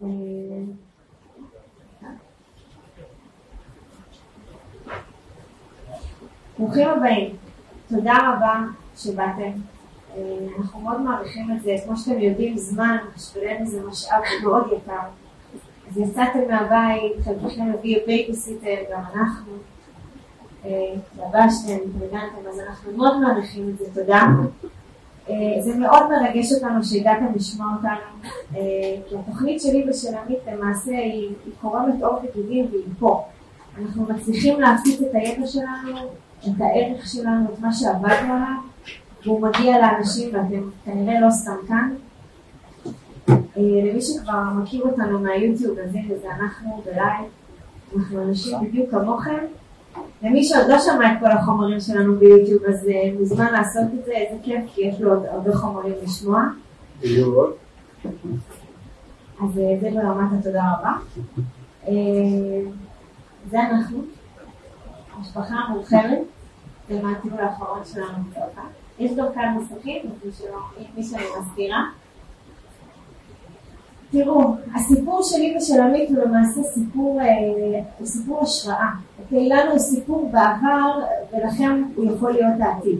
ברוכים הבאים, תודה רבה שבאתם. אנחנו מאוד מעריכים את זה, כמו שאתם יודעים, זמן, בשבילנו זה משאב מאוד יקר. אז יצאתם מהבית, חלקכם הביא בייביסיטר, גם אנחנו. לבשתם, התארגנתם, אז אנחנו מאוד מעריכים את זה, תודה. זה מאוד מרגש אותנו שהגעתם לשמוע אותנו, כי התוכנית שלי ושל עמית למעשה היא, היא קורמת אור וגידים והיא פה. אנחנו מצליחים להפיץ את הידע שלנו, את הערך שלנו, את מה שעבדנו עליו, והוא מגיע לאנשים ואתם כנראה לא סתם כאן. למי שכבר מכיר אותנו מהיוטיוב, אז הנה זה אנחנו בלייב, אנחנו אנשים בדיוק כמוכם. למי שעוד לא שמע את כל החומרים שלנו ביוטיוב, אז מוזמן לעשות את זה, איזה כיף, כי יש לו עוד הרבה חומרים לשמוע. אז זה ברמת התודה רבה. זה אנחנו, משפחה מורחבת, זה מהטיול האחרון שלנו בצרפת. יש גם כאן מסכים, מי שאני מזכירה. תראו, הסיפור שלי ושל עמית הוא למעשה סיפור, הוא סיפור השראה. אוקיי? לנו הוא סיפור בעבר, ולכם הוא יכול להיות העתיד.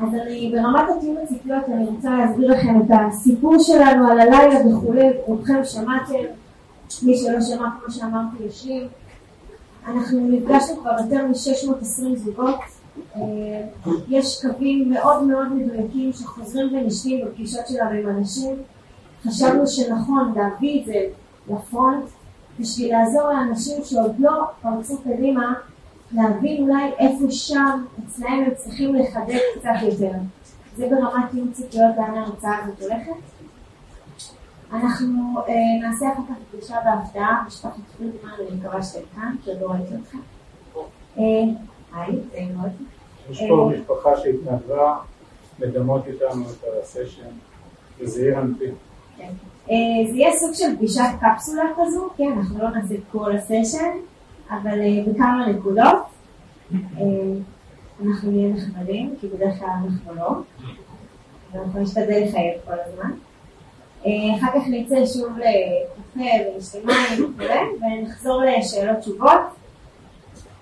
אז אני, ברמת הטיעון הציפיות, אני רוצה להסביר לכם את הסיפור שלנו על הלילה וכולי, רובכם שמעתם, מי שלא שמע, כמו שאמרתי, ישיב. אנחנו נפגשנו כבר יותר מ-620 זוגות. יש קווים מאוד מאוד מדויקים שחוזרים ונשנים בפגישות שלנו עם אנשים. חשבנו שנכון להביא את זה לפרונט בשביל לעזור לאנשים שעוד לא פרצו קדימה להבין אולי איפה שם אצלהם הם צריכים לחדד קצת יותר. זה ברמת טיעון ציפיות לאן ההרצאה הזאת הולכת. אנחנו אה, נעשה אחר כך פגישה בהפתעה, משפחת פרידמן, אני מקווה שאתם כאן, כי עוד לא ראיתי אתכם. אה, היי, זה מאוד. יש פה משפחה שהתנדבה לדמות איתנו את הסשן, וזעיר אנפי. כן. אה, זה יהיה סוג של פגישת קפסולה כזו, כן, אנחנו לא נעשה את כל הסשן, אבל בכמה נקודות. אנחנו נהיה נחמדים, כי בדרך כלל אנחנו לא, ואנחנו נשתדל לחייב כל הזמן. אחר כך נצא שוב לקפה ולשתי מים וכולי, ונחזור לשאלות תשובות.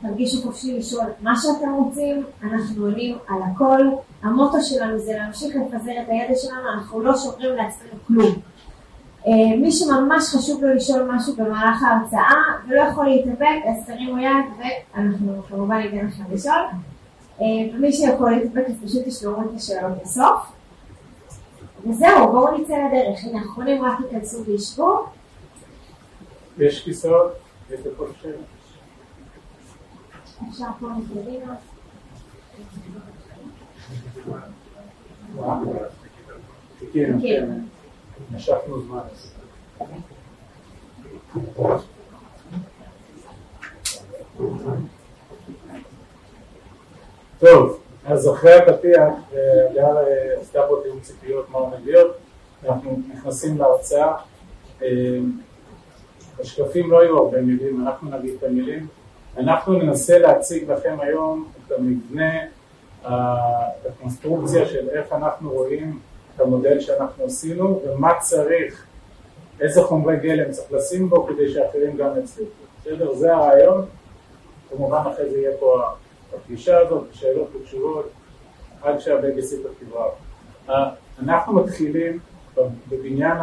תרגישו חופשי לשאול מה שאתם רוצים, אנחנו עונים על הכל. המוטו שלנו זה להמשיך לפזר את הידע שלנו, אנחנו לא שומרים לעצמנו כלום. מי שממש חשוב לו לשאול משהו במהלך ההרצאה ולא יכול להתאפק, אז תרימו יד ואנחנו כמובן ניתן לכם לשאול. ומי שיכול להתאפק אז פשוט תשמעו את השאלות בסוף. וזהו, בואו נצא לדרך. הנה, האחרונים רק ייכנסו וישבו. יש כיסאות? יש איפה לשבת? טוב, אז אחרי הפתיח, ליאל עשתה פה תיאום ציפיות מה עומד להיות, אנחנו נכנסים להרצאה. השקפים לא יהיו הרבה מילים, אנחנו נגיד את המילים. אנחנו ננסה להציג לכם היום את המבנה, את הקונסטרוקציה של איך אנחנו רואים את המודל שאנחנו עשינו ומה צריך, איזה חומרי גלם צריך לשים בו כדי שאחרים גם יצליחו. בסדר? זה הרעיון. כמובן אחרי זה יהיה פה הפגישה הזאת, שאלות ותשובות, עד שהבייביסיטר תבריז. אנחנו מתחילים בבניין,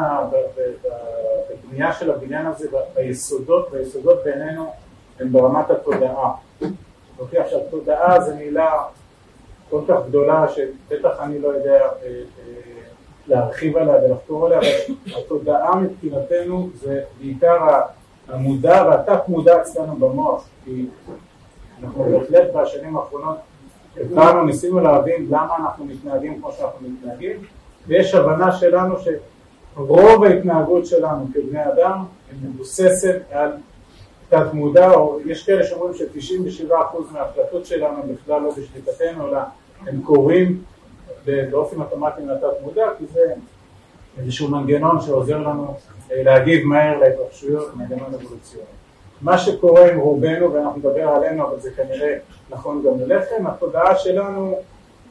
בבנייה של הבניין הזה, ביסודות, והיסודות בינינו הם ברמת התודעה. אוקיי, עכשיו תודעה זה מילה כל כך גדולה שבטח אני לא יודע להרחיב עליה ולחקור עליה, אבל התודעה מבחינתנו זה בעיקר המודע והתת מודע אצלנו במוח, כי אנחנו בהחלט בשנים האחרונות הבנו, ניסינו להבין למה אנחנו מתנהגים כמו שאנחנו מתנהגים, ויש הבנה שלנו שרוב ההתנהגות שלנו כבני אדם היא מבוססת על תת מודע, או יש כאלה שאומרים ש-97% מההחלטות שלנו בכלל לא בשליטתנו, אלא הם קורים באופן אוטומטי מהתת מודע, כי זה איזשהו מנגנון שעוזר לנו להגיב מהר להתרחשויות, מנגנון אבולוציוני. מה שקורה עם רובנו, ואנחנו נדבר עלינו, אבל זה כנראה נכון גם אליכם, התודעה שלנו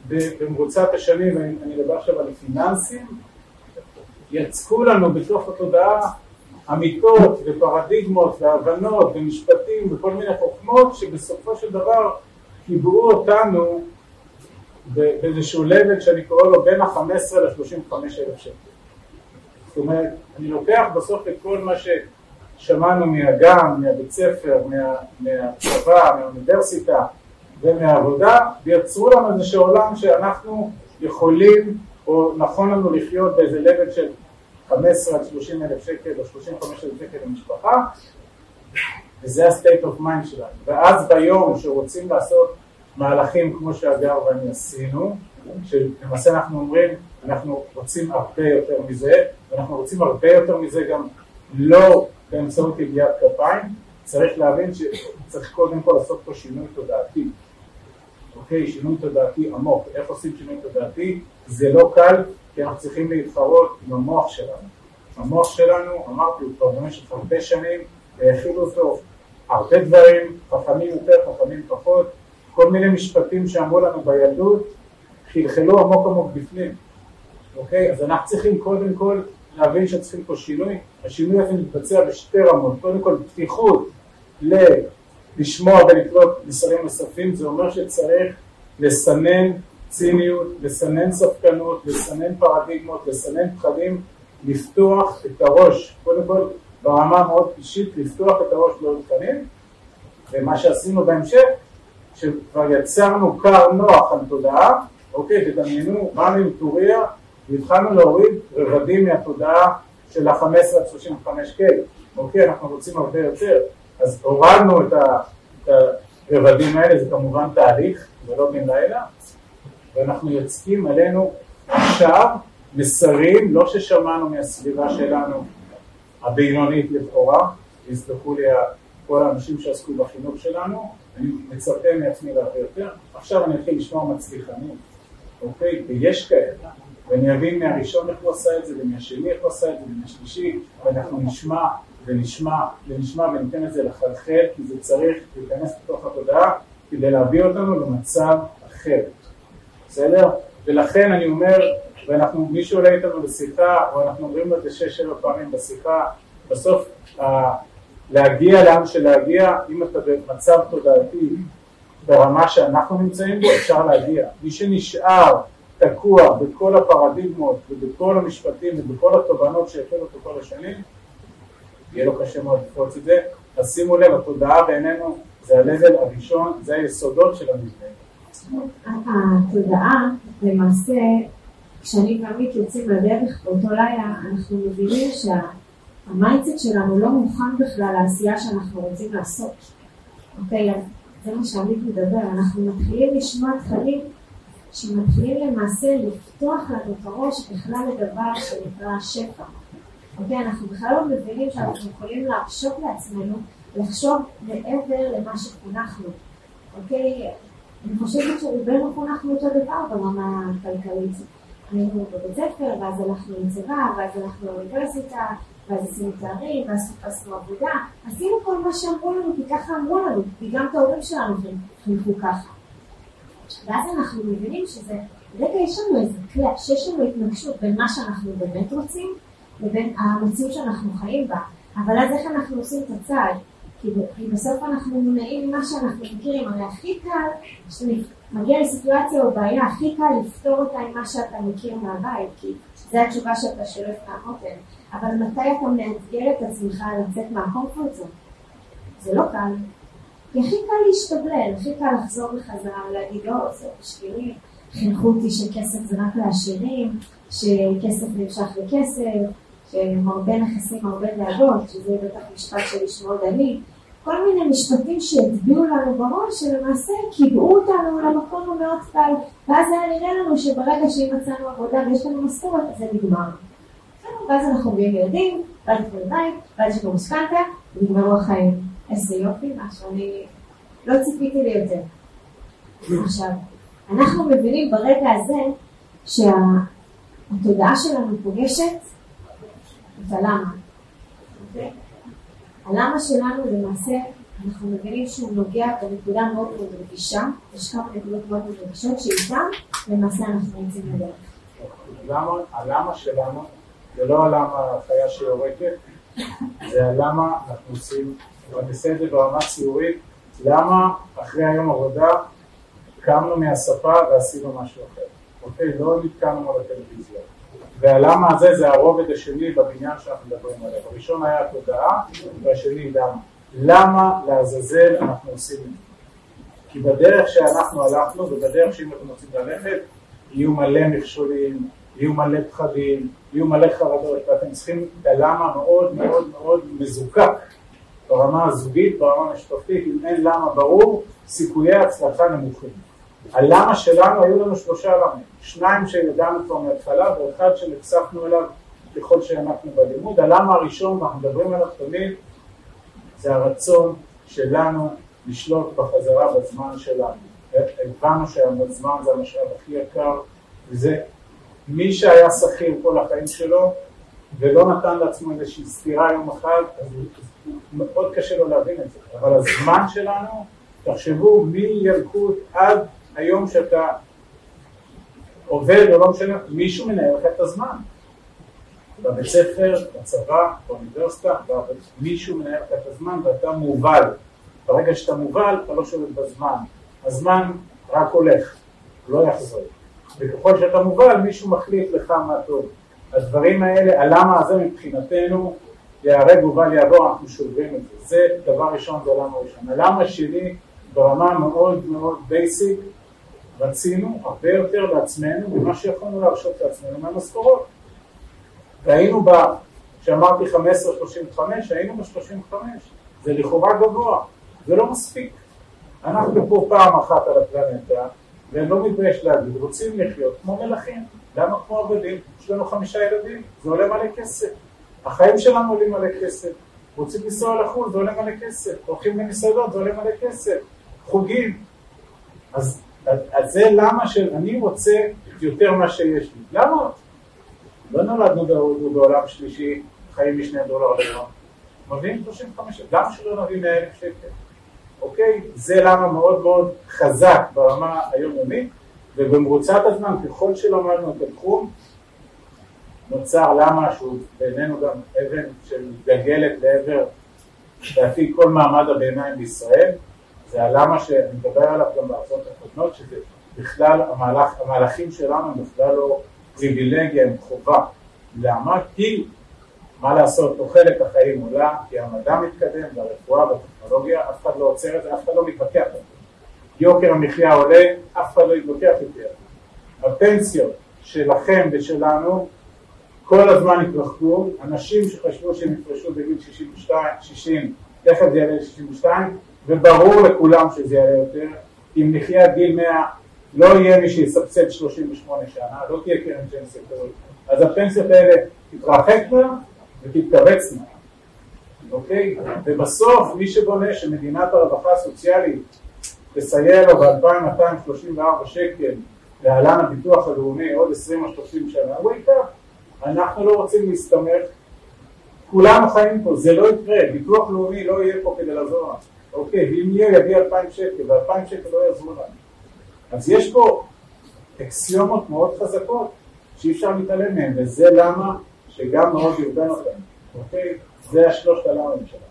במרוצת השנים, ואני אדבר עכשיו על פיננסים, יצקו לנו בתוך התודעה אמיתות ופרדיגמות והבנות ומשפטים וכל מיני חוכמות שבסופו של דבר קיבעו אותנו באיזשהו level שאני קורא לו בין ה-15 ל-35 אלף שקל. זאת אומרת, אני לוקח בסוף את כל מה ששמענו מהגן, מהבית ספר, מה, מהצבא, מהאוניברסיטה ומהעבודה, ויצרו לנו איזשהו עולם שאנחנו יכולים או נכון לנו לחיות באיזה level של 15 עד 30 אלף שקל או 35 אלף שקל למשפחה, וזה ה-state of mind שלנו. ואז ביום שרוצים לעשות מהלכים כמו שהגר ואני עשינו, שלמעשה אנחנו אומרים, אנחנו רוצים הרבה יותר מזה, ואנחנו רוצים הרבה יותר מזה גם לא באמצעות ידיעת כפיים, צריך להבין שצריך קודם כל לעשות פה שינוי תודעתי. אוקיי? שינוי תודעתי עמוק. איך עושים שינוי תודעתי? זה לא קל, כי אנחנו צריכים להתחרות עם המוח שלנו. המוח שלנו, אמרתי, הוא כבר במשך הרבה שנים, אותו הרבה דברים, חכמים יותר, חכמים פחות, כל מיני משפטים שאמרו לנו בילדות, חלחלו עמוק עמוק בפנים, אוקיי? אז אנחנו צריכים קודם כל להבין שצריכים פה שינוי, השינוי הזה מתבצע בשתי רמות, קודם כל פתיחות לשמוע ולקלוט מסרים נוספים, זה אומר שצריך לסנן ציניות, לסנן ספקנות, לסנן פרדיגמות, לסנן פחדים, לפתוח את הראש, קודם כל ברמה מאוד אישית, לפתוח את הראש לעוד תכנים, ומה שעשינו בהמשך, שכבר יצרנו קר נוח על תודעה, אוקיי, תדמיינו, באנו עם טוריה והתחלנו להוריד רבדים מהתודעה של ה-15 עד 35K, אוקיי, אנחנו רוצים הרבה יותר, אז הורדנו את הרבדים האלה, זה כמובן תהליך, זה לא בן לילה, ואנחנו יוצאים עלינו עכשיו מסרים, לא ששמענו מהסביבה שלנו הבינונית לכאורה, יסלחו לי כל האנשים שעסקו בחינוך שלנו, אני מצפה מעצמי להרבה יותר, עכשיו אני אתחיל לשמוע מצליחנים, אוקיי? ויש כאלה, ואני אבין מהראשון איך הוא עשה את זה, ומהשני איך הוא עשה את זה, ומהשלישי, ואנחנו נשמע ונשמע ונשמע וניתן את זה לחלחל, כי זה צריך להיכנס לתוך התודעה כדי להביא אותנו למצב אחר, בסדר? ולכן אני אומר, ואנחנו, מי שעולה איתנו לשיחה, או אנחנו אומרים את זה שש-שבע פעמים בשיחה, בסוף להגיע לאן שלהגיע, אם אתה במצב תודעתי ברמה שאנחנו נמצאים בו, אפשר להגיע. מי שנשאר תקוע בכל הפרדיגמות ובכל המשפטים ובכל התובנות שהפעילו אותו כל השנים, יהיה לו קשה מאוד לפרוץ את זה. אז שימו לב, התודעה בעינינו זה ה-level הראשון, זה היסודות של המבנה. התודעה, למעשה, כשאני ועמית יוצאים לדרך באותו לילה, אנחנו מבינים שה mindset שלנו לא מוכן בכלל לעשייה שאנחנו רוצים לעשות. אוקיי, אז זה מה שעמית מדבר, אנחנו מתחילים לשמוע תכנים שמתחילים למעשה לפתוח לנו את הראש בכלל לדבר שנקרא שפע. אוקיי, אנחנו בכלל לא מבינים שאנחנו יכולים להרשות לעצמנו לחשוב מעבר למה שחונכנו. אוקיי, אני חושבת שרובנו חונכנו אותו דבר ברמה הכלכלית. היינו בבית ספר, ואז הלכנו לצבא, ואז הלכנו לאוניברסיטה, ואז עשינו תארים, ואז חיפשנו עבודה. עשינו כל מה שאמרו לנו, כי ככה אמרו לנו, כי גם את ההורים שלנו חינכו ככה. ואז אנחנו מבינים שזה, רגע יש לנו איזה clash, שיש לנו התנגשות בין מה שאנחנו באמת רוצים לבין המציאות שאנחנו חיים בה. אבל אז איך אנחנו עושים את הצעד? כי בסוף אנחנו מונעים ממה שאנחנו מכירים, הרי הכי קל, כשמגיע לסיטואציה או בעיה, הכי קל לפתור אותה עם מה שאתה מכיר מהבית, כי זו התשובה שאתה שולף מהמותן. אבל מתי אתה מאתגר את עצמך לצאת מה comfort zone? זה לא קל. כי הכי קל להשתבלל, הכי קל לחזור בחזרה ולהגיד, לא, זה בשבילי, חינכו אותי שכסף זה רק לעשירים, שכסף נמשך לכסף, שמרבה נכסים, הרבה דאגות, שזה בטח משפט של ישמעאל דני, כל מיני משפטים שהטביעו לנו בראש, שלמעשה קיבעו אותנו למקום המאוד קל, ואז היה נראה לנו שברגע שאם מצאנו עבודה ויש לנו משכורת, אז זה נגמר. ואז אנחנו מביאים ילדים, ואז יש לנו בית, ואז יש לנו משכנתה, ונגמרו החיים. איזה יופי, מה שאני לא ציפיתי ליותר. עכשיו, אנחנו מבינים ברגע הזה שהתודעה שלנו פוגשת את הלמה. הלמה שלנו למעשה, אנחנו מבינים שהוא נוגע בנקודה מאוד מאוד רגישה, יש כמה נקודות מאוד מאוד רגישות שאיתן למעשה אנחנו יוצאים לדרך. הלמה שלנו זה לא הלמה החיה שיורקת, זה הלמה אנחנו עושים, אני אעשה את זה ברמה ציורית, למה אחרי היום עבודה קמנו מהספה ועשינו משהו אחר, אוקיי? לא נתקענו על הטלוויזיה. והלמה הזה זה הרובד השני בבניין שאנחנו מדברים עליו. הראשון היה התודעה, והשני למה. למה לעזאזל אנחנו עושים את זה? כי בדרך שאנחנו הלכנו, ובדרך שאם אתם רוצים ללכת, יהיו מלא מכשולים, יהיו מלא פחדים, יהיו מלא חרדות, ואתם צריכים את הלמה מאוד מאוד מאוד מזוקק ברמה הזוגית, ברמה המשפחתית, אם אין למה ברור, סיכויי הצלחה נמוכים. הלמה שלנו היו לנו שלושה למה, שניים שידענו כבר מההתחלה ואחד שנחשפנו אליו ככל שאנחנו בלימוד. הלמה הראשון, אנחנו מדברים עליו תמיד, זה הרצון שלנו לשלוט בחזרה בזמן שלנו. הבנו שהזמן זה המשאב הכי יקר, וזה מי שהיה שכיר כל החיים שלו ולא נתן לעצמו איזושהי סתירה יום אחד, אז מאוד קשה לו להבין את זה. אבל הזמן שלנו, תחשבו מילקוט עד היום שאתה עובד או לא משנה, מישהו מנהל לך את הזמן. בבית ספר, בצבא, באוניברסיטה, מישהו מנהל לך את הזמן ואתה מובל. ברגע שאתה מובל, אתה לא שולט בזמן. הזמן רק הולך, לא יחזור. וככל שאתה מובל, מישהו מחליט לך מה טוב. הדברים האלה, הלמה הזה מבחינתנו, ייהרג ובל יעבור, אנחנו שוברים את זה. זה דבר ראשון, זה למה ראשון. הלמה שלי, ברמה מאוד מאוד בייסיק, רצינו הרבה יותר לעצמנו ממה שיכולנו להרשות לעצמנו מהמשכורות. והיינו ב... כשאמרתי 15-35, היינו ב-35, זה לכאורה גבוה, זה לא מספיק. אנחנו פה פעם אחת על הפלנטה, ואני לא מתבייש להגיד, רוצים לחיות כמו מלכים, למה כמו עבדים? יש לנו חמישה ילדים, זה עולה מלא כסף. החיים שלנו עולים מלא כסף. רוצים לנסוע לחו"ל, זה עולה מלא כסף. הולכים למסעדות, זה עולה מלא כסף. חוגים. אז, אז זה למה שאני רוצה יותר מה שיש לי. למה? לא נולדנו בהודו בעולם שלישי, חיים משני דולר ליום. מביאים 35, גם שלא נביא 100 אלף שקל. אוקיי? זה למה מאוד מאוד חזק ברמה היומיומית, ובמרוצת הזמן, ככל שלמדנו את התחום, נוצר למה שהוא בעינינו גם אבן שמתגלגלת לעבר, לדעתי, כל מעמד הביניים בישראל, זה הלמה שאני מדבר עליו גם בארצות הקודמות, שזה בכלל, המהלך, המהלכים שלנו הם בכלל לא פריבילגיה, הם חובה. למה? כי מה לעשות, תוחלת החיים עולה, כי המדע מתקדם, והרפואה והטכנולוגיה, אף אחד לא עוצר את זה, אף אחד לא מתווכח על זה. יוקר המחיה עולה, אף אחד לא יתווכח יותר. הפנסיות שלכם ושלנו כל הזמן התרחקו, אנשים שחשבו שהם יפרשו בגיל 62, 60, תכף זה יעלה ל-62, וברור לכולם שזה יעלה יותר, אם נחיה עד גיל 100 לא יהיה מי שיסבסד 38 שנה, לא תהיה קרן פנסיה כזאת, אז הפנסיות האלה תתרחקנה ותתכווצנה, אוקיי? ובסוף מי שבונה שמדינת הרווחה הסוציאלית תסייע לו ב-2234 שקל להלן הביטוח הלאומי עוד 20 או 30 שנה, הוא ייקח. אנחנו לא רוצים להסתמך, כולנו חיים פה, זה לא יקרה, ביטוח לאומי לא יהיה פה כדי לעזור לנו, אוקיי, ואם יהיה יביא 2,000 שקל, ו-2,000 שקל לא יעזרו לנו. אז יש פה אקסיומות מאוד חזקות שאי אפשר להתעלם מהן, וזה למה שגם מאוד ירדן אותם, אוקיי? זה השלושת הלמים שלנו.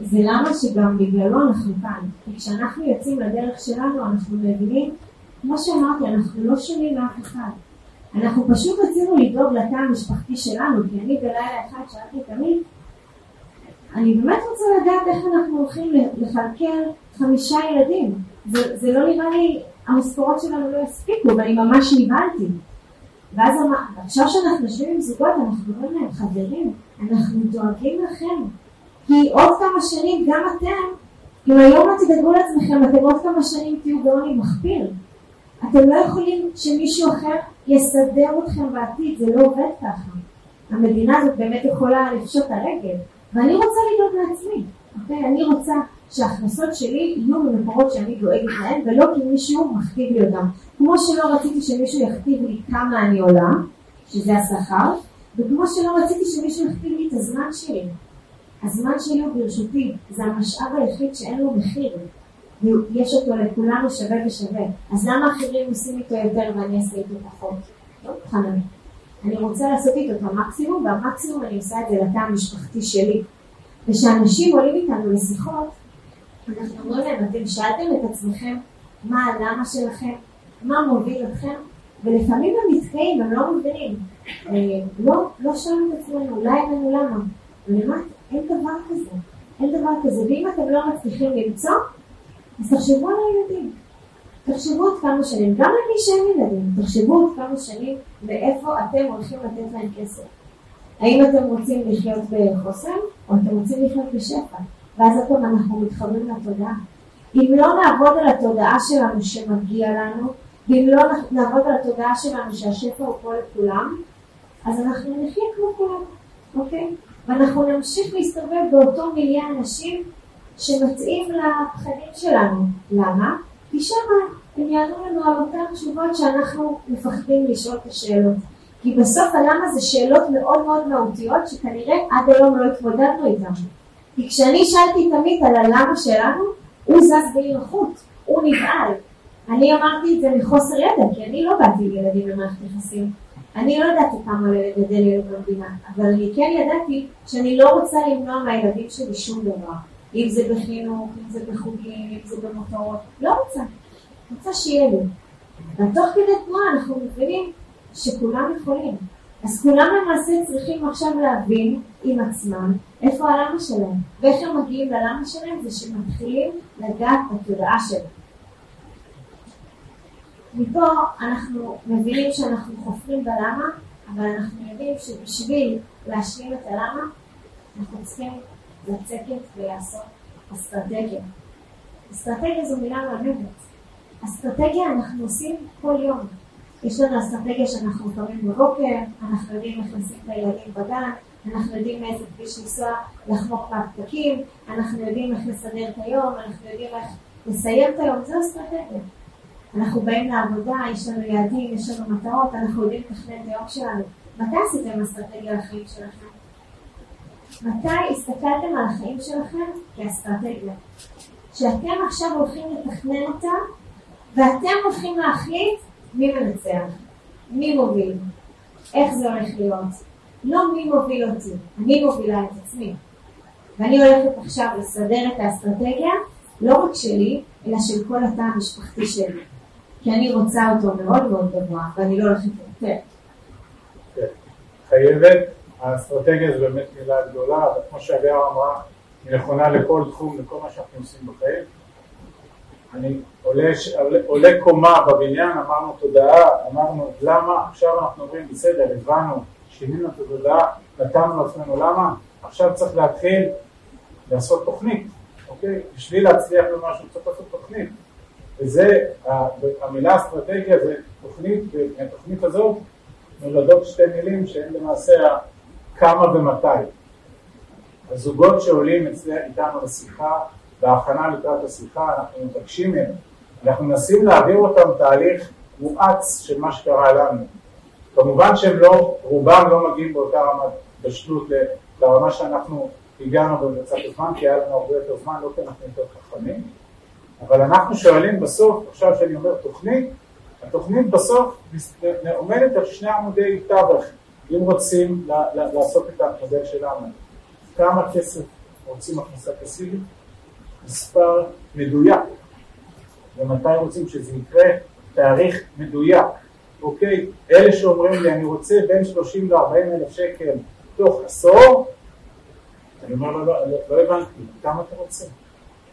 זה למה שגם בגללו אנחנו כאן. כי כשאנחנו יוצאים לדרך שלנו, אנחנו מבינים, כמו שאמרתי, אנחנו לא שונים מאף אחד. אנחנו פשוט רצינו לדאוג לתא המשפחתי שלנו, כי אני בלילה אחד שאלתי תמיד, אני באמת רוצה לדעת איך אנחנו הולכים לכלכל חמישה ילדים. זה, זה לא נראה לי, המשכורות שלנו לא יספיקו, ואני ממש נבהלתי. ואז עכשיו שאנחנו יושבים עם זוגות, אנחנו אומרים להם, חברים, אנחנו דואגים לכם. כי עוד כמה שנים, גם אתם, אם היום לא תדאגו לעצמכם, אתם עוד כמה שנים תהיו בעוני מחפיר. אתם לא יכולים שמישהו אחר יסדר אתכם בעתיד, זה לא עובד ככה. המדינה הזאת באמת יכולה לפשוט הרגל, ואני רוצה לדאוג לעצמי, אוקיי? אני רוצה שההכנסות שלי יהיו ממקורות שאני דואגת להן, ולא כי מישהו מכתיב לי אותם. כמו שלא רציתי שמישהו יכתיב לי כמה אני עולה, שזה השכר, וכמו שלא רציתי שמישהו יכתיב לי את הזמן שלי. הזמן שלי הוא ברשותי, זה המשאב היחיד שאין לו מחיר. ויש אותו לכולנו שווה ושווה. אז למה אחרים עושים איתו יותר ואני אעשה איתו פחות? לא חנן. אני רוצה לעשות איתו את המקסימום, והמקסימום אני עושה את זה לתא המשפחתי שלי. וכשאנשים עולים איתנו לשיחות, אנחנו אומרים להם, אתם שאלתם את עצמכם מה הלמה שלכם, מה מוביל אתכם, ולפעמים הם נתקעים, הם לא מבינים. אה, לא, לא שאלנו את עצמנו, אולי אין לנו למה. ולמה? אין דבר כזה. אין דבר כזה. ואם אתם לא מצליחים למצוא, אז תחשבו על הילדים. תחשבו עוד כמה שנים, גם למי שאין ילדים, תחשבו עוד כמה שנים מאיפה אתם הולכים לתת להם כסף. האם אתם רוצים לחיות בחוסן, או אתם רוצים לחיות בשפע? ואז עוד פעם אנחנו מתחברים לתודעה. אם לא נעבוד על התודעה שלנו שמגיע לנו, ואם לא נעבוד על התודעה שלנו שהשפע הוא פה לכולם, אז אנחנו נחיה כמו כולם, אוקיי? ואנחנו נמשיך להסתובב באותו מיליון אנשים שמתאים לפחדים שלנו. למה? כי שמה הם יענו לנו על אותן תשובות שאנחנו מפחדים לשאול את השאלות. כי בסוף הלמה זה שאלות מאוד מאוד מהותיות שכנראה עד היום לא התמודדנו איתן. כי כשאני שאלתי תמיד על הלמה שלנו, הוא זז באי נוחות, הוא נבהל. אני אמרתי את זה מחוסר ידע, כי אני לא באתי עם ילדים במערכת יחסים. אני לא ידעתי כמה לגדל ילד במדינה, אבל אני כן ידעתי שאני לא רוצה למנוע מהילדים שלי שום דבר. אם זה בחינוך, אם זה בחוגים, אם זה במותרות, לא רוצה. רוצה שיהיה לי. ותוך כדי תנועה אנחנו מבינים שכולם יכולים. אז כולם למעשה צריכים עכשיו להבין עם עצמם איפה הלמה שלהם, ואיך הם מגיעים ללמה שלהם זה שמתחילים לגעת בתודעה שלהם. מפה אנחנו מבינים שאנחנו חופרים בלמה, אבל אנחנו יודעים שבשביל להשלים את הלמה, אנחנו צריכים לצקת ולעשות אסטרטגיה. אסטרטגיה זו מילה מלמדת. אסטרטגיה אנחנו עושים כל יום. יש לנו אסטרטגיה שאנחנו קמים בבוקר, אנחנו יודעים איך לשים את הילדים בגן, אנחנו יודעים מאיזה כביש לנסוע לחמוק מהפתקים, אנחנו יודעים איך לסדר את היום, אנחנו יודעים איך לסיים את היום, זו אסטרטגיה. אנחנו באים לעבודה, יש לנו יעדים, יש לנו מטרות, אנחנו יודעים לתכנן את היום שלנו. מתי עשיתם אסטרטגיה לחיים שלכם? מתי הסתכלתם על החיים שלכם כאסטרטגיה? שאתם עכשיו הולכים לתכנן אותה, ואתם הולכים להחליט מי מנצח, מי מוביל, איך זה הולך להיות. לא מי מוביל אותי, אני מובילה את עצמי. ואני הולכת עכשיו לסדר את האסטרטגיה, לא רק שלי, אלא של כל התא המשפחתי שלי. כי אני רוצה אותו מאוד מאוד גבוה, ואני לא הולכת יותר. כן. חייבת, האסטרטגיה זו באמת מילה גדולה, אבל כמו שאביער אמרה, היא נכונה לכל תחום, לכל מה שאנחנו עושים בחיים. אני עולה, עולה, עולה קומה בבניין, אמרנו תודעה, אמרנו למה, עכשיו אנחנו אומרים בסדר, הבנו, שינינו את התודעה, נתנו לעצמנו למה, עכשיו צריך להתחיל לעשות תוכנית, אוקיי? בשביל להצליח במשהו צריך לעשות תוכנית. וזה, המילה אסטרטגיה זה תוכנית, והתוכנית הזאת נולדות שתי מילים שהן למעשה כמה ומתי. הזוגות שעולים איתנו לשיחה, בהכנה לקראת השיחה, אנחנו מבקשים מהם, אנחנו מנסים להעביר אותם תהליך מואץ של מה שקרה לנו. כמובן שהם לא, רובם לא מגיעים באותה רמת בשלות לרמה שאנחנו הגענו במרצת הזמן, כי היה לנו הרבה יותר זמן, לא כי אנחנו יותר חכמים. אבל אנחנו שואלים בסוף, עכשיו שאני אומר תוכנית, התוכנית בסוף עומדת על שני עמודי תווך, אם רוצים לעשות את המודל שלנו. כמה כסף רוצים הכנסה פסיבית? מספר מדויק. ומתי רוצים שזה יקרה? תאריך מדויק. אוקיי? אלה שאומרים לי, אני רוצה בין 30 ל-40 אלף שקל תוך עשור, אני אומר, לא, לא, לא הבנתי, כמה אתה רוצה?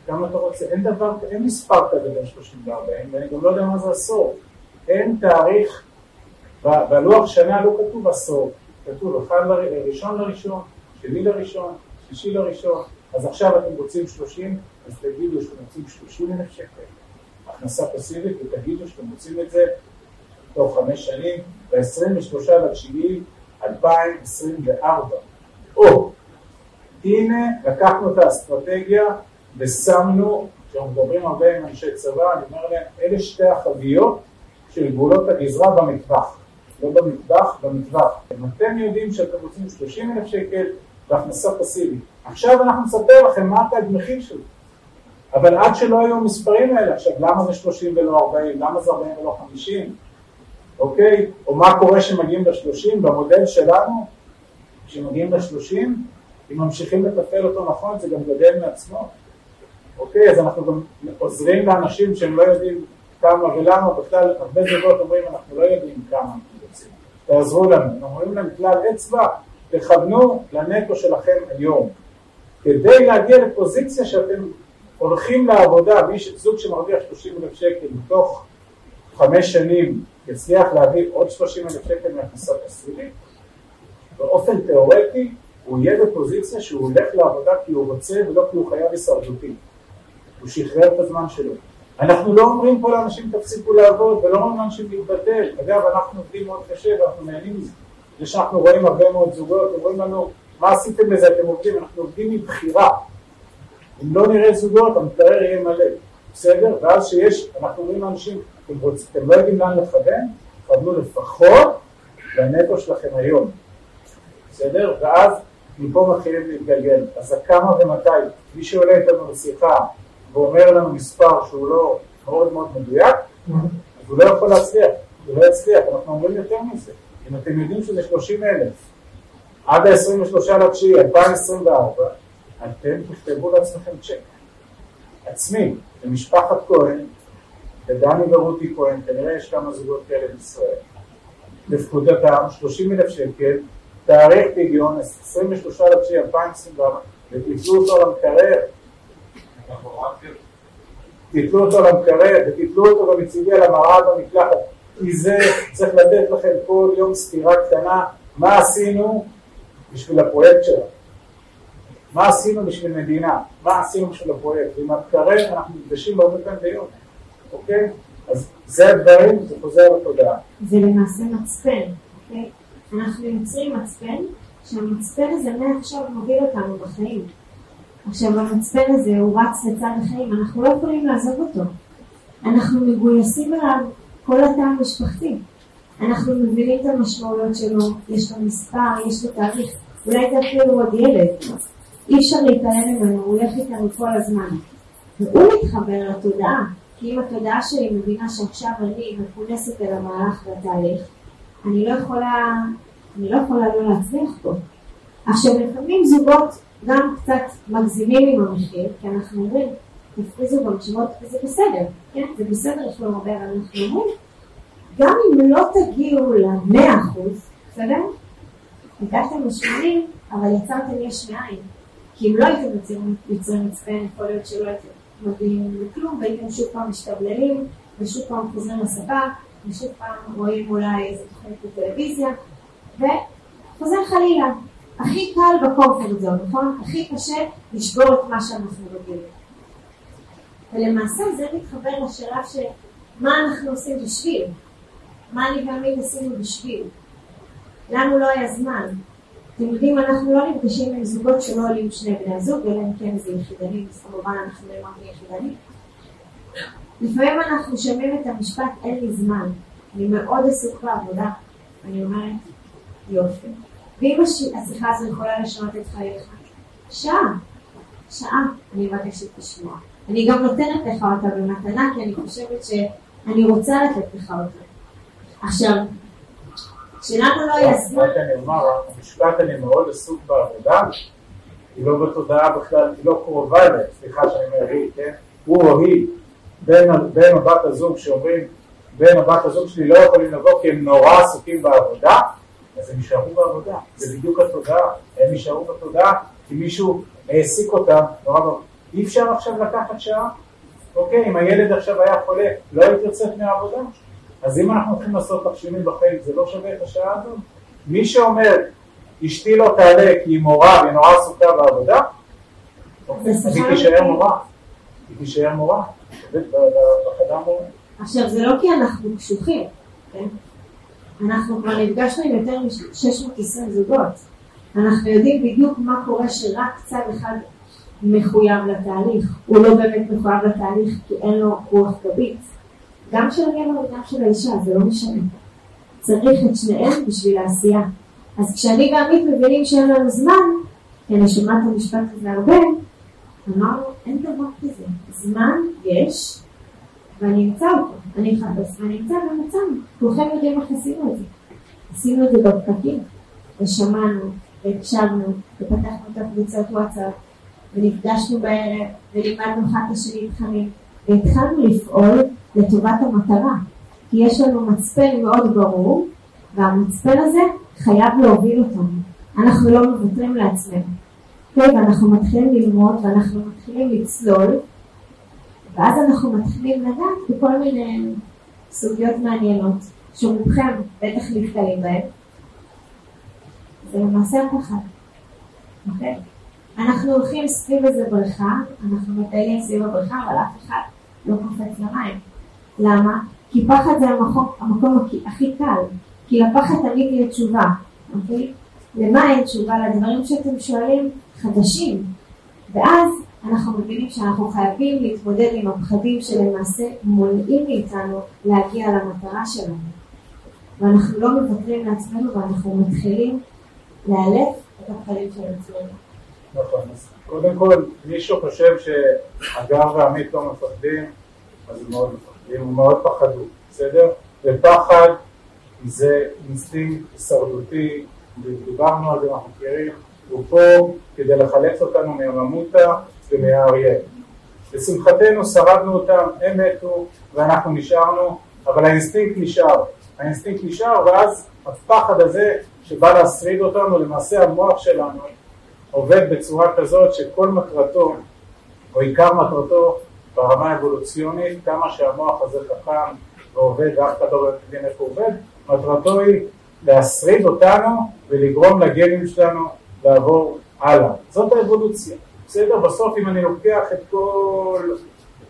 כמה אתה רוצה, אין דבר, אין מספר כזה בין 30 ל-40, ואני גם לא יודע מה זה עשור. אין תאריך, בלוח שנה לא כתוב עשור, כתוב אחד ראשון לראשון, שני לראשון, שלישי לראשון, אז עכשיו אתם רוצים 30, אז תגידו שאתם רוצים 30 אלף שקל הכנסה פסיבית, ותגידו שאתם רוצים את זה תוך חמש שנים, ב-23 לתשיעי 2024. או, הנה לקחנו את האסטרטגיה ושמנו, כשאנחנו מדברים הרבה עם אנשי צבא, אני אומר להם, אלה שתי החביות של גבולות הגזרה במטווח, לא במטבח, במטווח. אם אתם יודעים שאתם רוצים 30 אלף שקל בהכנסה פסיבית, עכשיו אנחנו נספר לכם מה התג מחיר שלו. אבל עד שלא היו המספרים האלה, עכשיו למה זה 30 ולא 40, למה זה 40 ולא 50? אוקיי? או מה קורה כשמגיעים לשלושים, במודל שלנו, כשמגיעים לשלושים, אם ממשיכים לתפעל אותו נכון, זה גם גדל מעצמו. אוקיי, אז אנחנו גם עוזרים לאנשים שהם לא יודעים כמה ולמה, בכלל הרבה זוגות אומרים אנחנו לא יודעים כמה אנחנו רוצים, תעזרו לנו, אומרים להם כלל אצבע, תכוונו לנטו שלכם היום, כדי להגיע לפוזיציה שאתם הולכים לעבודה, מי זוג שמרוויח 30 אלף שקל מתוך חמש שנים יצליח להביא עוד 30 אלף שקל מהכנסה פסיבית, באופן תיאורטי הוא יהיה בפוזיציה שהוא הולך לעבודה כי הוא רוצה ולא כי הוא חייב הישרדותי. הוא שחרר את הזמן שלו. אנחנו לא אומרים פה לאנשים תפסיקו לעבוד ולא אומרים לאנשים להתבטל. אגב, אנחנו עובדים מאוד קשה ואנחנו נהנים מזה. זה שאנחנו רואים הרבה מאוד זוגות, אומרים לנו, מה עשיתם בזה, אתם עובדים? אנחנו עובדים מבחירה. אם לא נראה זוגות, המקרר יהיה מלא, בסדר? ואז שיש, אנחנו אומרים לאנשים, אתם, רוצ, אתם לא יודעים לאן לכוון, תכוונו לפחות לנטו שלכם היום, בסדר? ואז מפה מתחילים להתגלגל. אז הכמה ומתי, מי שעולה איתנו לשיחה ואומר לנו מספר שהוא לא מאוד מאוד מדויק, אז הוא לא יכול להצליח, הוא לא יצליח, אנחנו אומרים יותר מזה. אם אתם יודעים שזה 30 אלף, עד ה-23 לתשיעי 2024, אתם תכתבו לעצמכם צ'ק. עצמי, למשפחת כהן, לדני ורותי כהן, כנראה יש כמה זוגות כאלה בישראל, לפקודתם 30 אלף שקל, תאריך פדיון 23 לתשיעי 2024, ותתלו אותו למקרר. תתלו אותו למקרר ותתלו אותו במצידי על המראה במקלחת, כי זה צריך לתת לכם כל יום סתירה קטנה מה עשינו בשביל הפרויקט שלנו. מה עשינו בשביל מדינה? מה עשינו בשביל הפרויקט? ועם המקרר אנחנו נפגשים הרבה פעמים ביום, אוקיי? אז זה הדברים, זה חוזר לתודעה. זה למעשה מצפן, אוקיי? אנחנו יוצרים מצפן, שהמצפן הזה מעכשיו מוביל אותנו בחיים. עכשיו המצפן הזה הוא רץ לצד החיים, אנחנו לא יכולים לעזוב אותו. אנחנו מגויסים אליו כל התא המשפחתי. אנחנו מבינים את המשמעויות שלו, יש לו מספר, יש לו תאריך, אולי זה אפילו עוד ילד. אי אפשר להתעלם ממנו, הוא הולך איתנו כל הזמן. והוא מתחבר לתודעה, כי אם התודעה שלי מבינה שעכשיו אני מכונסת אל המהלך והתהליך, אני לא יכולה, אני לא יכולה לא להצליח פה. עכשיו לפעמים זוגות גם קצת מגזימים עם המחיר, כי אנחנו אומרים, תפריזו במשמעות וזה בסדר, כן? זה בסדר, יש לו הרבה, אבל אנחנו אומרים, גם אם לא תגיעו למאה אחוז, בסדר? הגעתם לשמונים, אבל יצרתם יש מאין. כי אם לא הייתם יוצרים, יוצרים מצפן, יכול להיות שלא הייתם מביאים לכלום, והייתם שוב פעם משתבללים, ושוב פעם חוזרים לספה, ושוב פעם רואים אולי איזה תוכנית בטלוויזיה, וחוזר חלילה. הכי קל בקומפורט זון, נכון? הכי קשה לשבור את מה שאנחנו רגילים. ולמעשה זה מתחבר לשאלה של מה אנחנו עושים בשביל, מה אני ועמית עשינו בשביל. לנו לא היה זמן. אתם יודעים, אנחנו לא נפגשים עם זוגות שלא עולים שני בני הזוג, אלא אם כן זה יחידנים, אז כמובן אנחנו לא אמרנו יחידנים. לפעמים אנחנו שומעים את המשפט אין לי זמן, אני מאוד עסוק בעבודה. אני אומרת, יופי. ואם השיחה הזו יכולה לשנות את חייך, שעה, שעה אני מבקשת לשמוע. אני גם נותנת לך אותה במתנה, כי אני חושבת שאני רוצה לתת לך אותה. עכשיו, שלנו לא זמן... המשפט אני מאוד עסוק בעבודה, היא לא בתודעה בכלל, היא לא קרובה אליי, סליחה שאני אומר היא, כן? הוא או היא, בן או בת הזוג שאומרים, בן או בת הזוג שלי לא יכולים לבוא כי הם נורא עסוקים בעבודה, אז הם יישארו בעבודה, זה בדיוק התודעה, הם יישארו בתודעה כי מישהו העסיק אותם, נורא נורא, אי אפשר עכשיו לקחת שעה, אוקיי, אם הילד עכשיו היה חולה, לא היית יוצאת מהעבודה, אז אם אנחנו הולכים לעשות תחשימים בחיים, זה לא שווה את השעה הזאת? מי שאומר, אשתי לא תעלה כי היא מורה והיא נורא עסוקה בעבודה, אז היא תישאר מורה, היא תישאר מורה. עכשיו זה לא כי אנחנו קשוחים, כן? אנחנו כבר נפגשנו עם יותר מ-620 זוגות. אנחנו יודעים בדיוק מה קורה שרק צד אחד מחויב לתהליך. הוא לא באמת מחויב לתהליך כי אין לו רוח גבית. גם של הגבר וגם של האישה, זה לא משנה. צריך את שניהם בשביל העשייה. אז כשאני ועמית מבינים שאין לנו זמן, כי אני שומעת את המשפט הזה הרבה, אמרנו, אין דבר כזה. זמן יש, ואני אמצא אותו, אני אחפש ואני אמצא ומצאנו. כולכם יודעים איך עשינו את זה. עשינו את זה בפקקים, ושמענו, והקשבנו, ופתחנו את הקבוצת וואטסאפ, ונפגשנו בערב, ולימדנו אחד את השני תכנים, והתחלנו לפעול לטובת המטרה. כי יש לנו מצפן מאוד ברור, והמצפן הזה חייב להוביל אותנו. אנחנו לא מוותרים לעצמנו. כן, ואנחנו מתחילים ללמוד ואנחנו מתחילים לצלול, ואז אנחנו מתחילים לדעת בכל מיני סוגיות מעניינות, שרובכם בטח נתקלים בהן. זה למעשה הפחד, אוקיי? אנחנו הולכים סביב איזה בריכה, אנחנו מטיילים סביב הבריכה, אבל אף אחד לא קופץ למים. למה? כי פחד זה המקום, המקום הכי קל, כי לפחד תמיד תהיה תשובה, אוקיי? למה אין תשובה? לדברים שאתם שואלים חדשים. ואז אנחנו מבינים שאנחנו חייבים להתמודד עם הפחדים שלמעשה מונעים מאיתנו להגיע למטרה שלנו. ואנחנו לא מוותרים לעצמנו ואנחנו מתחילים לאלף את הפחדים של עצמנו. נכון, קודם כל, מישהו חושב שהגר ועמית לא מפחדים, אז הם מאוד מפחדים, הם מאוד פחדו, בסדר? ופחד זה אינסטינקט הישרדותי, דיברנו על זה, אנחנו מכירים, הוא פה כדי לחלץ אותנו מהממותה ומהאריה. לשמחתנו שרדנו אותם, הם מתו ואנחנו נשארנו, אבל האינסטינקט נשאר. האינסטינקט נשאר ואז הפחד הזה שבא להשריד אותנו, למעשה המוח שלנו עובד בצורה כזאת שכל מטרתו, או עיקר מטרתו ברמה האבולוציונית, כמה שהמוח הזה חכם ועובד ואף אחד לא מבין איפה הוא עובד, מטרתו היא להשריד אותנו ולגרום לגנים שלנו לעבור הלאה. זאת האבולוציה. בסדר? בסוף אם אני לוקח את כל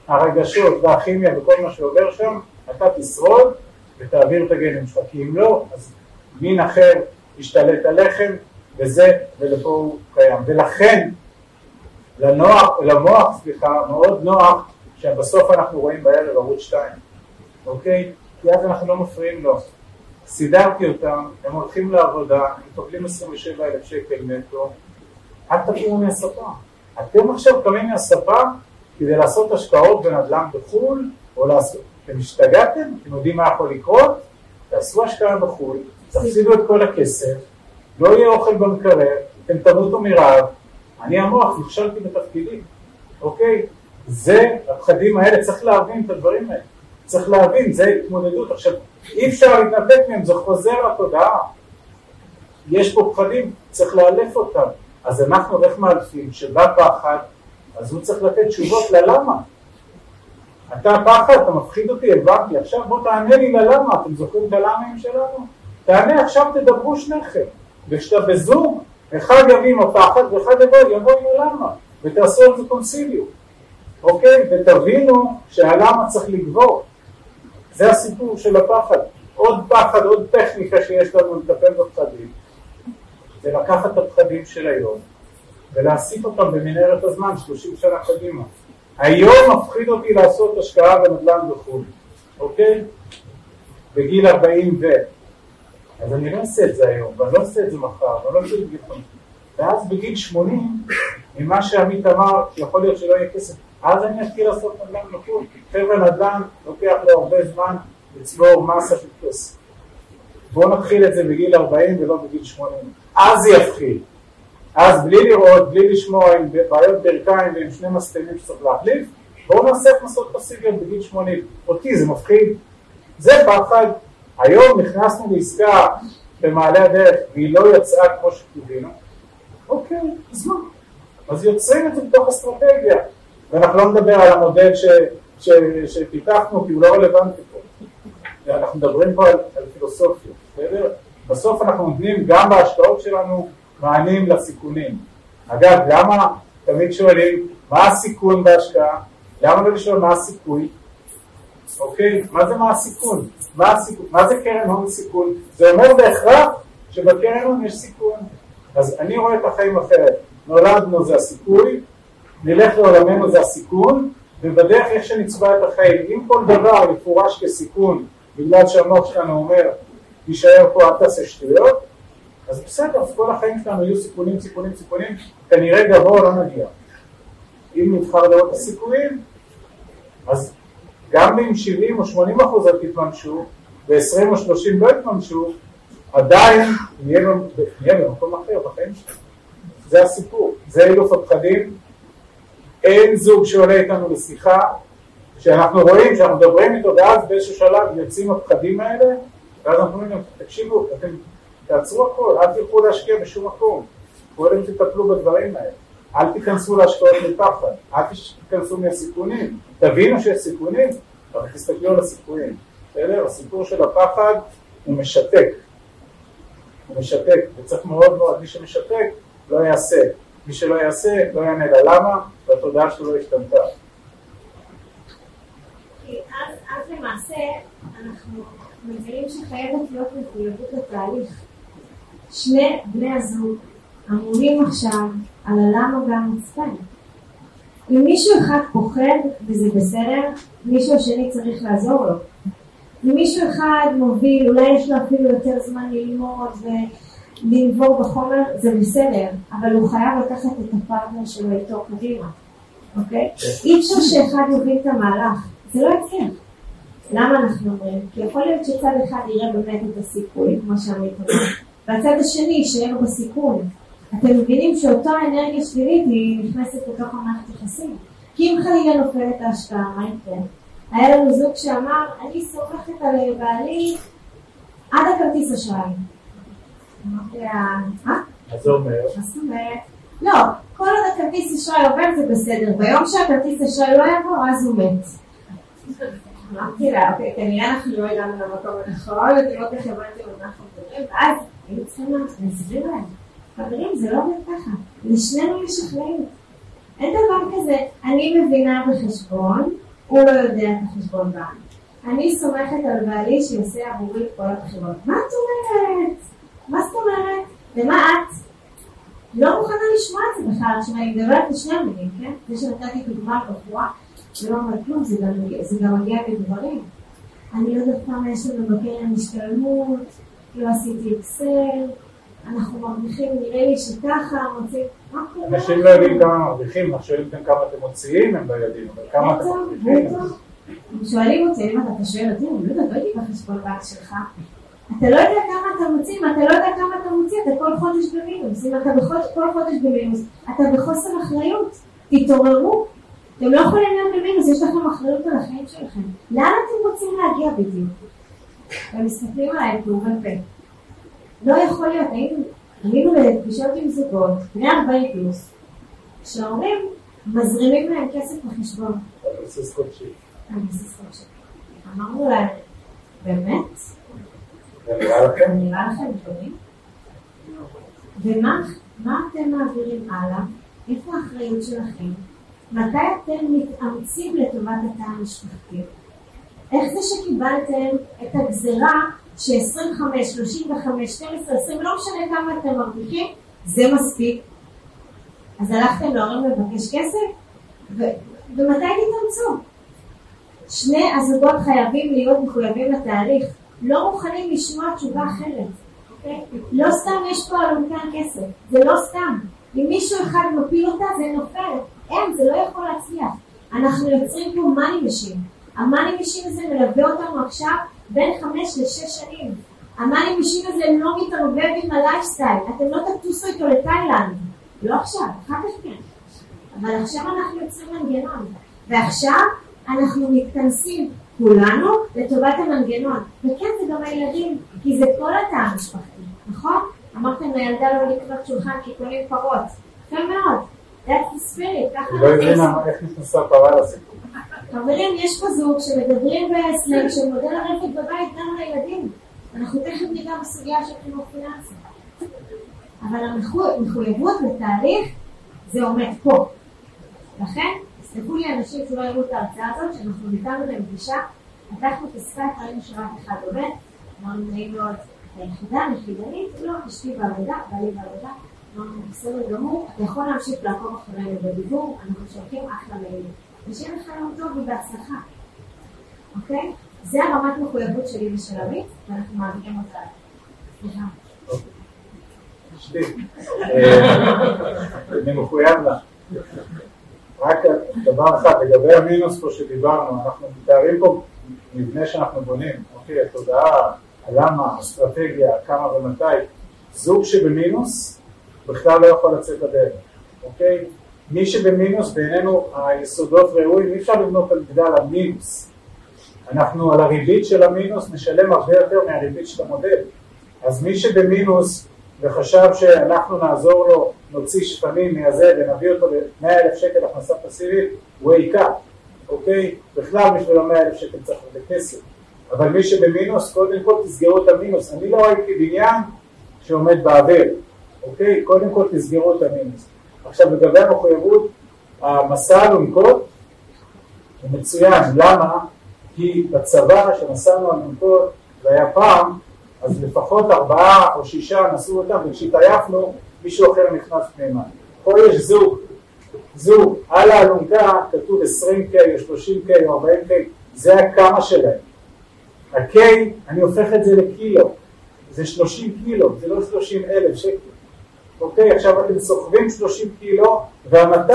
הרגשות והכימיה וכל מה שעובר שם, אתה תשרוד ותעביר את הגנים שלך, כי אם לא, אז מין אחר ישתלט עליכם, וזה, ולפה הוא קיים. ולכן, לנוח, למוח, סליחה, מאוד נוח שבסוף אנחנו רואים בערב ערוץ 2, אוקיי? כי אז אנחנו לא מפריעים לו. סידרתי אותם, הם הולכים לעבודה, הם מקבלים 27 אלף שקל נטו, אל תקומו מהספה. אתם עכשיו קמים מהספה כדי לעשות השקעות בנדל"ן בחו"ל, או לעשות, אתם השתגעתם? אתם יודעים מה יכול לקרות? תעשו השקעה בחו"ל, תפסידו את כל הכסף, לא יהיה אוכל במקרר, אתם תמותו מרעב, אני המוח, נכשלתי בתפקידי, אוקיי? זה, הפחדים האלה, צריך להבין את הדברים האלה. צריך להבין, זה התמודדות. עכשיו, אי אפשר להתנתק מהם, זה חוזר לתודעה. יש פה פחדים, צריך לאלף אותם. אז אנחנו איך מאלפים? שבא פחד, אז הוא צריך לתת תשובות ללמה. אתה פחד, אתה מפחיד אותי, הבנתי, עכשיו בוא תענה לי ללמה, אתם זוכרים את הלמים שלנו? תענה עכשיו, תדברו שניכם. וכשאתה בזום, אחד יביא עם הפחד ואחד יבוא, יבוא עם הלמה, ותעשו על זה קונסיליום, אוקיי? ותבינו שהלמה צריך לגבור. זה הסיפור של הפחד. עוד פחד, עוד טכניקה שיש לנו לטפל בפחדים, זה לקחת את הפחדים של היום ולהסיף אותם במנהרת הזמן 30 שנה קדימה. היום מפחיד אותי לעשות השקעה בנדל"ן בחו"ל, אוקיי? בגיל 40 ו... אז אני לא אעשה את זה היום, ואני לא אעשה את זה מחר, ואני לא אעשה את זה בגיל 50. ואז בגיל 80, ממה שעמית אמר, שיכול להיות שלא יהיה כסף, אז אני אתחיל לעשות נדל"ן בחו"ל. חבר'ה נדל"ן לוקח לו הרבה זמן לצבור מסה של כסף. בואו נתחיל את זה בגיל 40 ולא בגיל 80. אז זה יתחיל. אז בלי לראות, בלי לשמוע עם בעיות ברכיים ועם שני מסתמים שצריך להחליף, בואו נעשה הכנסות פסיביות בגיל 80. אותי זה מפחיד. זה פחד. היום נכנסנו לעסקה במעלה הדרך והיא לא יצאה כמו שקיווינו. אוקיי, אז מה? אז יוצרים את זה בתוך אסטרטגיה. ואנחנו לא נדבר על המודל ש, ש, שפיתחנו כי הוא לא רלוונטי פה. אנחנו מדברים פה על, על פילוסופיה, בסדר? בסוף אנחנו נותנים גם בהשקעות שלנו מענים לסיכונים. אגב, למה תמיד שואלים מה הסיכון בהשקעה? למה לא לשאול מה הסיכוי? אוקיי? מה זה מה הסיכון? מה, הסיכון? מה זה קרן הון סיכון? זה אומר בהכרח שבקרן הון יש סיכון. אז אני רואה את החיים אחרת. נולדנו זה הסיכוי, נלך לעולמנו זה הסיכון, ובדרך איך שנצבע את החיים. אם כל דבר יפורש כסיכון בגלל שהמוח שלנו אומר תישאר פה אל תעשה שטויות, אז בסדר, כל החיים שלנו יהיו סיכונים, סיכונים, סיכונים, כנראה גבוה לא נגיע. אם נבחר לראות את הסיכויים, אז גם אם 70 או 80 אחוז לא תתממשו, ו-20 או 30 לא יתממשו, עדיין נהיה במקום אחר בחיים שלנו. זה הסיפור, זה אילוף הפחדים. אין זוג שעולה איתנו לשיחה, שאנחנו רואים, שאנחנו מדברים איתו, ואז באיזשהו שלב יוצאים הפחדים האלה, ואז אנחנו אומרים להם, תקשיבו, אתם תעצרו הכל, אל תלכו להשקיע בשום מקום, קודם תטפלו בדברים האלה. אל תיכנסו להשקעות מפחד, אל תיכנסו מהסיכונים, תבינו שיש סיכונים, אבל תסתכלו על הסיכויים, בסדר? הסיפור של הפחד הוא משתק, הוא משתק, וצריך מאוד מאוד, מי שמשתק לא יעשה, מי שלא יעשה לא יענה לה למה, והתודעה שלו לא השתנתה. אז למעשה אנחנו מבינים שחייבת להיות מחויבות לתהליך. שני בני הזוג אמורים עכשיו על הלמה והמצפן. אם מישהו אחד פוחד וזה בסדר, מישהו השני צריך לעזור לו. אם מישהו אחד מוביל, אולי יש לו אפילו יותר זמן ללמוד ולנבור בחומר, זה בסדר, אבל הוא חייב לקחת את הפרטנר שלו איתו קדימה, אוקיי? אי אפשר שאחד יוביל את המהלך, זה לא יצליח. למה אנחנו אומרים? כי יכול להיות שצד אחד יראה באמת את הסיכוי, כמו שעמית אומר, והצד השני יישאר בסיכון. אתם מבינים שאותו האנרגיה שלילית היא נכנסת לתוך המערכת יחסים. כי אם חלילה נופלת ההשקעה, מה יקרה? היה לנו זוג שאמר, אני סומכת על בעלי עד הכרטיס אשראי. אמרתי לה, מה? מה זה אומר? מה זאת אומרת? לא, כל עוד הכרטיס אשראי עובר זה בסדר, ביום שהכרטיס אשראי לא יעבור, אז הוא מת. אמרתי לה, אוקיי, כנראה אנחנו לא הגענו למקום הנכון, ותראו איך הבנתם על מה אנחנו מדברים, ואז היינו צריכים להסביר להם. חברים, זה לא עובד ככה. לשנינו יש אחריות. אין דבר כזה, אני מבינה בחשבון, הוא לא יודע את החשבון בנק. אני סומכת על בעלי שיעשה עבורי את כל הבחירות. מה את אומרת? מה זאת אומרת? ומה את? לא מוכנה לשמוע את זה בכלל, עכשיו אני מדברת בשני המילים, כן? זה שנתתי דוגמה בחורה, זה לא אומר כלום, זה גם, זה גם מגיע בדברים. אני לא יודעת כמה יש לנו בקרן השתלמות, לא עשיתי אקסל, אנחנו מרוויחים, נראה לי שככה, מוצאים, מה קורה? אנשים לא יודעים כמה מרוויחים, אנחנו שואלים אותם כמה אתם מוציאים, הם לא יודעים, אבל כמה אתם מרוויחים. שואלים אותי, אם אתה שואל אותי, אני לא יודעת, לא הייתי בחשבון בנק שלך. אתה לא יודע כמה אתה מוציא, אם אתה לא יודע כמה אתה מוציא, אתה כל חודש במינוס. אם אתה כל חודש במינוס, אתה בחוסר אחריות. תתעוררו. אתם לא יכולים להיות במינוס, יש לכם אחריות על החיים שלכם. לאן אתם רוצים להגיע בדיוק? הם מסתכלים עליי פעם ופה. לא יכול להיות, היינו לפגישות עם זוגות, בני 40 פלוס, שההורים מזרימים להם כסף בחשבון. על בסיס חודשי. על בסיס חודשי. אמרנו להם, באמת? זה נראה לכם? נראה לכם טובים? ומה אתם מעבירים הלאה? איפה האחריות שלכם? מתי אתם מתאמצים לטובת התא המשפחתי? איך זה שקיבלתם את הגזרה ש-25, 35, 12, 20, לא משנה כמה אתם מרוויחים, זה מספיק. אז הלכתם להורים לבקש כסף? ומתי תתאמצו? שני הזוגות חייבים להיות מחויבים לתהליך, לא מוכנים לשמוע תשובה אחרת, אוקיי? לא סתם יש פה אלונקת כסף, זה לא סתם. אם מישהו אחד מפיל אותה זה נופל, אין, זה לא יכול להצליח. אנחנו יוצרים פה money machine. ה money machine הזה מלווה אותנו עכשיו בין חמש לשש שנים. ה money machine הזה לא מתערבב עם הלייפסטייל, אתם לא תטוסו איתו לתאילנד. לא עכשיו, אחר כך כן. אבל עכשיו אנחנו יוצרים מנגנון. ועכשיו אנחנו מתכנסים כולנו לטובת המנגנון. וכן, זה גם הילדים, כי זה כל התא המשפחתי, נכון? אמרתם לילדה לא לקנות שולחן כי קונים פרות. יפה מאוד. That's the spirit, ככה לא הבינה איך נכנסה פרה לסיפור. חברים, יש פה זוג שמדברים בסלנג של מודל הרפת בבית גם לילדים. אנחנו תכף ניגע בסוגיה של חינוך פיננסי. אבל המחויבות לתהליך זה עומד פה. לכן, תסלחו לי אנשים שלא יראו את ההרצאה הזאת, שאנחנו ניתנו להם פגישה, פתחנו פסקת, ראינו שרק אחד עובד, אמרנו נעים מאוד, היחידה, יחידנית, לא, אשתי בעבודה, בעלי בעבודה, אמרנו בסדר גמור, אתה יכול להמשיך לעקוב אחרינו בדיבור, אנחנו שולחים אחלה מיילים. ושיהיה לך יום טוב ובהצלחה, אוקיי? זה הרמת מחויבות שלי ושל עמית, ואנחנו מעבירים אותה. סליחה. אה, אני מחויב לה. רק דבר אחד, לגבי המינוס פה שדיברנו, אנחנו מתארים פה מבנה שאנחנו בונים, אוקיי, התודעה, הלמה, אסטרטגיה, כמה ומתי, זוג שבמינוס בכלל לא יכול לצאת לדרך, אוקיי? מי שבמינוס בעינינו היסודות ראויים, אי אפשר לבנות על מגדל המינוס. אנחנו על הריבית של המינוס נשלם הרבה יותר מהריבית של המודל. אז מי שבמינוס וחשב שאנחנו נעזור לו, נוציא שפנים מהזה ונביא אותו ל-100 אלף שקל הכנסה פסיבית, הוא העיקר, אוקיי? בכלל בשביל ה-100 אלף שקל צריך לתת כסף. אבל מי שבמינוס, קודם כל תסגרו את המינוס. אני לא ראיתי בניין שעומד באוויר, אוקיי? קודם כל תסגרו את המינוס. עכשיו לגבי המחויבות, המסע אלונקות הוא מצוין, למה? כי בצבא שנסענו אלונקות, זה היה פעם, אז לפחות ארבעה או שישה נסעו אותם, וכשהתעייפנו מישהו אחר נכנס פנימה. פה יש זוג, זוג, על האלונקה כתוב 20K או 30K או 40K, זה הכמה שלהם. ה-K, אני הופך את זה לקילו, זה 30 קילו, זה לא 30 אלף שקל. אוקיי, עכשיו אתם סוחבים 30 קילו, והמתי,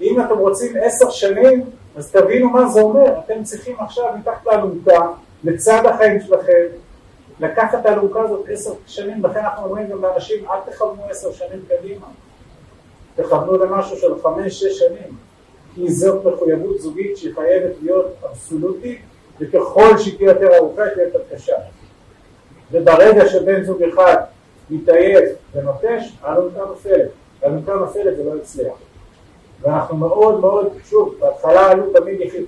אם אתם רוצים 10 שנים, אז תבינו מה זה אומר, אתם צריכים עכשיו מתחת לאלונקה, לצד החיים שלכם, לקחת את האלונקה הזאת 10 שנים, לכן אנחנו אומרים גם לאנשים, אל תכוונו 10 שנים קדימה, תכוונו למשהו של 5-6 שנים, כי זאת מחויבות זוגית שהיא חייבת להיות אבסולוטית, וככל שהיא תהיה יותר ארוכה, היא תהיה יותר קשה. וברגע שבן זוג אחד מתעייף ונוטש, האלונקה נופלת. האלונקה נופלת זה לא יצליח. ואנחנו מאוד מאוד, שוב, בהתחלה עלו תמיד יחיד.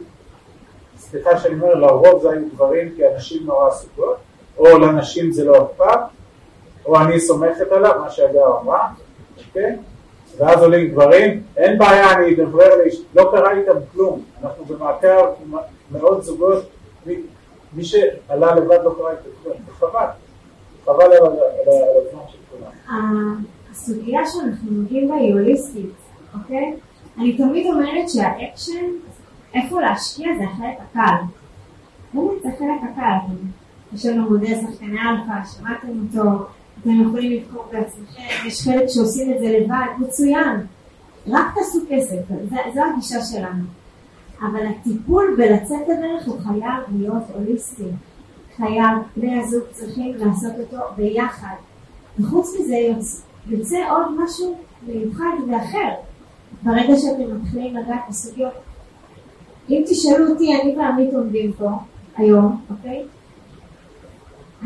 סליחה שאני אומר, לרוב זה היו גברים כי הנשים נורא עסוקות, או לנשים זה לא פעם, או אני סומכת עליו, מה שהגר אמרה, אוקיי? ואז עולים גברים, אין בעיה, אני אדברר לי, לא קרה איתם כלום, אנחנו במעקב מאות זוגות, מי שעלה לבד לא קרה איתם כלום, חבל. חבל על הזמן של כולם. הסוגיה שאנחנו נוגעים בה היא הוליסטית, אוקיי? אני תמיד אומרת שהאקשן, איפה להשקיע זה החלק הקל. באמת זה החלק הקל. יש לנו מודל שחקני אלפא, שמעתם אותו, אתם יכולים לבחור בעצמכם, יש חלק שעושים את זה לבד, מצוין. רק תעשו כסף, זו הגישה שלנו. אבל הטיפול בלצאת לדרך הוא חייב להיות הוליסטי. חייב, בני הזוג צריכים לעשות אותו ביחד. וחוץ מזה יוצא עוד משהו מיוחד ואחר. ברגע שאתם מתחילים לגעת בסוגיות, אם תשאלו אותי, אני ועמית עומדים פה היום, אוקיי?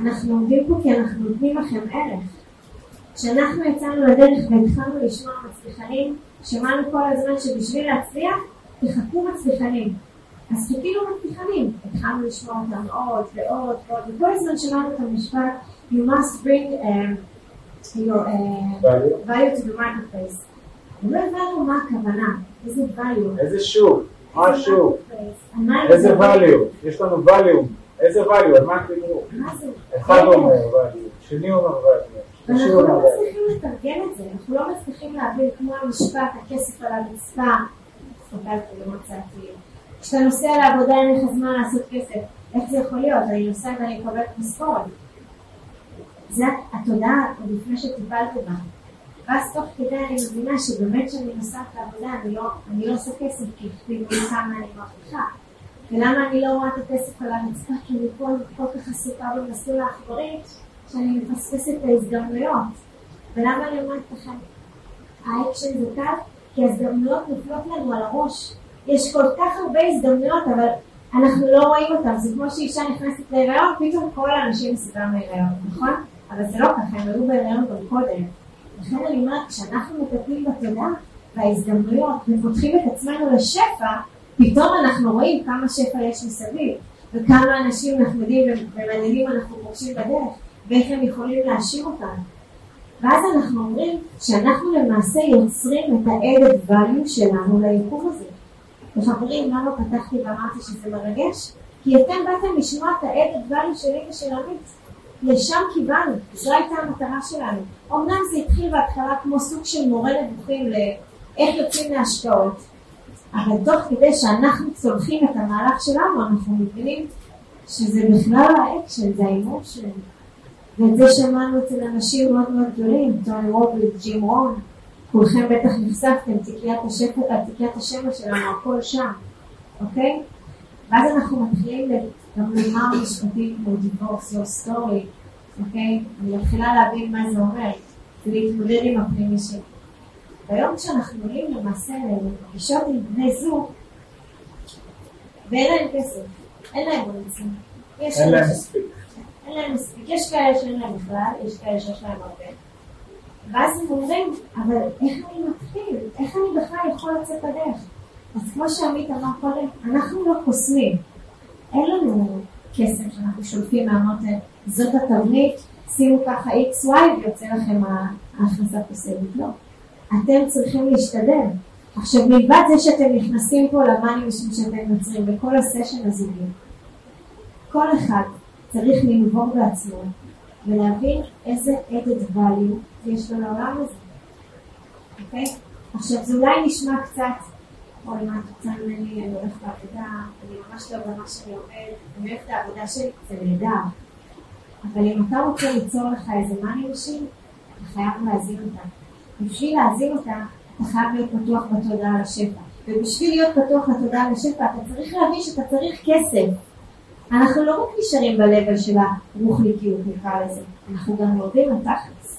אנחנו עומדים פה כי אנחנו נותנים לכם ערך. כשאנחנו יצאנו לדרך והתחלנו לשמוע מצליחנים, שמענו כל הזמן שבשביל להצליח, תחכו מצליחנים. אז חיכינו מבטיחנים, התחלנו לשמוע אותם עוד ועוד ועוד, וכל הזמן שמענו את המשפט, you must bring um, your uh, value. to the marketplace. לא הבנו מה הכוונה, איזה value. איזה שוק, מה השוק, איזה value, יש לנו value, איזה value, על מה דיברו? אחד אומר value, שני אומר value. ואנחנו לא מצליחים לתרגם את זה, אנחנו לא מצליחים להבין כמו המשפט, הכסף על הרצפה, הסתכלתי ומצאתי כשאתה נוסע לעבודה אין לך זמן לעשות כסף. איך זה יכול להיות? אני נוסע ואני מקבלת משכורת. זה התודעה עוד לפני שטיפלתי בה. ואז תוך כדי אני מבינה שבאמת כשאני נוסעת לעבודה אני לא, אני לא עושה כסף כי הכתיבו לי כמה אני מרוויחה. ולמה אני לא רואה את הכסף על הרצפה? כי אני פה כל כך עסוקה במסלול העכברי שאני מפספסת את ההזדמנויות. ולמה אני אומרת לכם, האקשן זה קל? כי ההזדמנויות נופלות לנו על הראש. יש כל כך הרבה הזדמנויות, אבל אנחנו לא רואים אותן. זה כמו שאישה נכנסת להיריון, פתאום כל האנשים מסביב בהיריון, נכון? אבל זה לא ככה, הם היו בהיריון גם קודם. לכן אני אומרת, כשאנחנו מטפלים בתודעה וההזדמנויות ופותחים את עצמנו לשפע, פתאום אנחנו רואים כמה שפע יש מסביב, וכמה אנשים נחמדים ומעניינים אנחנו פוגשים בדרך, ואיך הם יכולים להשאיר אותנו. ואז אנחנו אומרים שאנחנו למעשה יוצרים את ה-added value שלנו ליקום הזה. וחברים, למה פתחתי ואמרתי שזה מרגש? כי אתם באתם לשמוע את ה-added value שלי ושל עמית. לשם קיבלנו, זו הייתה המטרה שלנו. אמנם זה התחיל בהתחלה כמו סוג של מורה נבוכים לאיך יוצאים להשקעות, אבל תוך כדי שאנחנו צולחים את המהלך שלנו, אנחנו מבינים שזה בכלל האקשן, זה ההימור שלנו. ואת זה שמענו אצל אנשים מאוד מאוד גדולים, טוני רובינס, ג'ים רוהן, כולכם בטח נחשפתם, תיקיית השפע, תיקיית השמע שלנו, הכל שם, אוקיי? ואז אנחנו מתחילים גם לומר משפטים כמו divorce your story, אוקיי? אני מתחילה להבין מה זה אומר, ולהתמודד עם הפנימי שלי. והיום כשאנחנו עולים למעשה לפגישות עם בני זוג, ואין להם כסף, אין להם מוניצים. אין להם מספיק. אין להם מספיק. יש כאלה שאין להם בכלל, יש כאלה שיש להם הרבה. ואז הם אומרים, אבל איך אני מתחיל? איך אני בכלל יכול לצאת בדרך? אז כמו שעמית אמר קודם, אנחנו לא קוסמים. אין לנו כסף שאנחנו שולפים מהמותן, זאת התבנית, שימו ככה XY ויוצא לכם ההכנסה פסיבית. לא. אתם צריכים להשתדל. עכשיו מלבד זה שאתם נכנסים פה ל money משום שאתם יוצרים בכל הסשן הזוגי, כל אחד צריך לנבור בעצמו ולהבין איזה added value יש לו לעולם הזה, אוקיי? עכשיו זה אולי נשמע קצת, אוי מה את רוצה ממני, אני הולכת לעבודה, אני ממש לא במה שאני עובד, אני אוהבת את העבודה שלי, זה נהדר. אבל אם אתה רוצה ליצור לך איזה money machine, אתה חייב להזין אותה. בשביל להזין אותה, אתה חייב להיות פתוח בתודעה לשפע. ובשביל להיות פתוח לתודעה לשפע, אתה צריך להבין שאתה צריך כסף. אנחנו לא רק נשארים ב-level של הרוחניקיות, נקרא לזה, אנחנו גם יורדים לתכלס.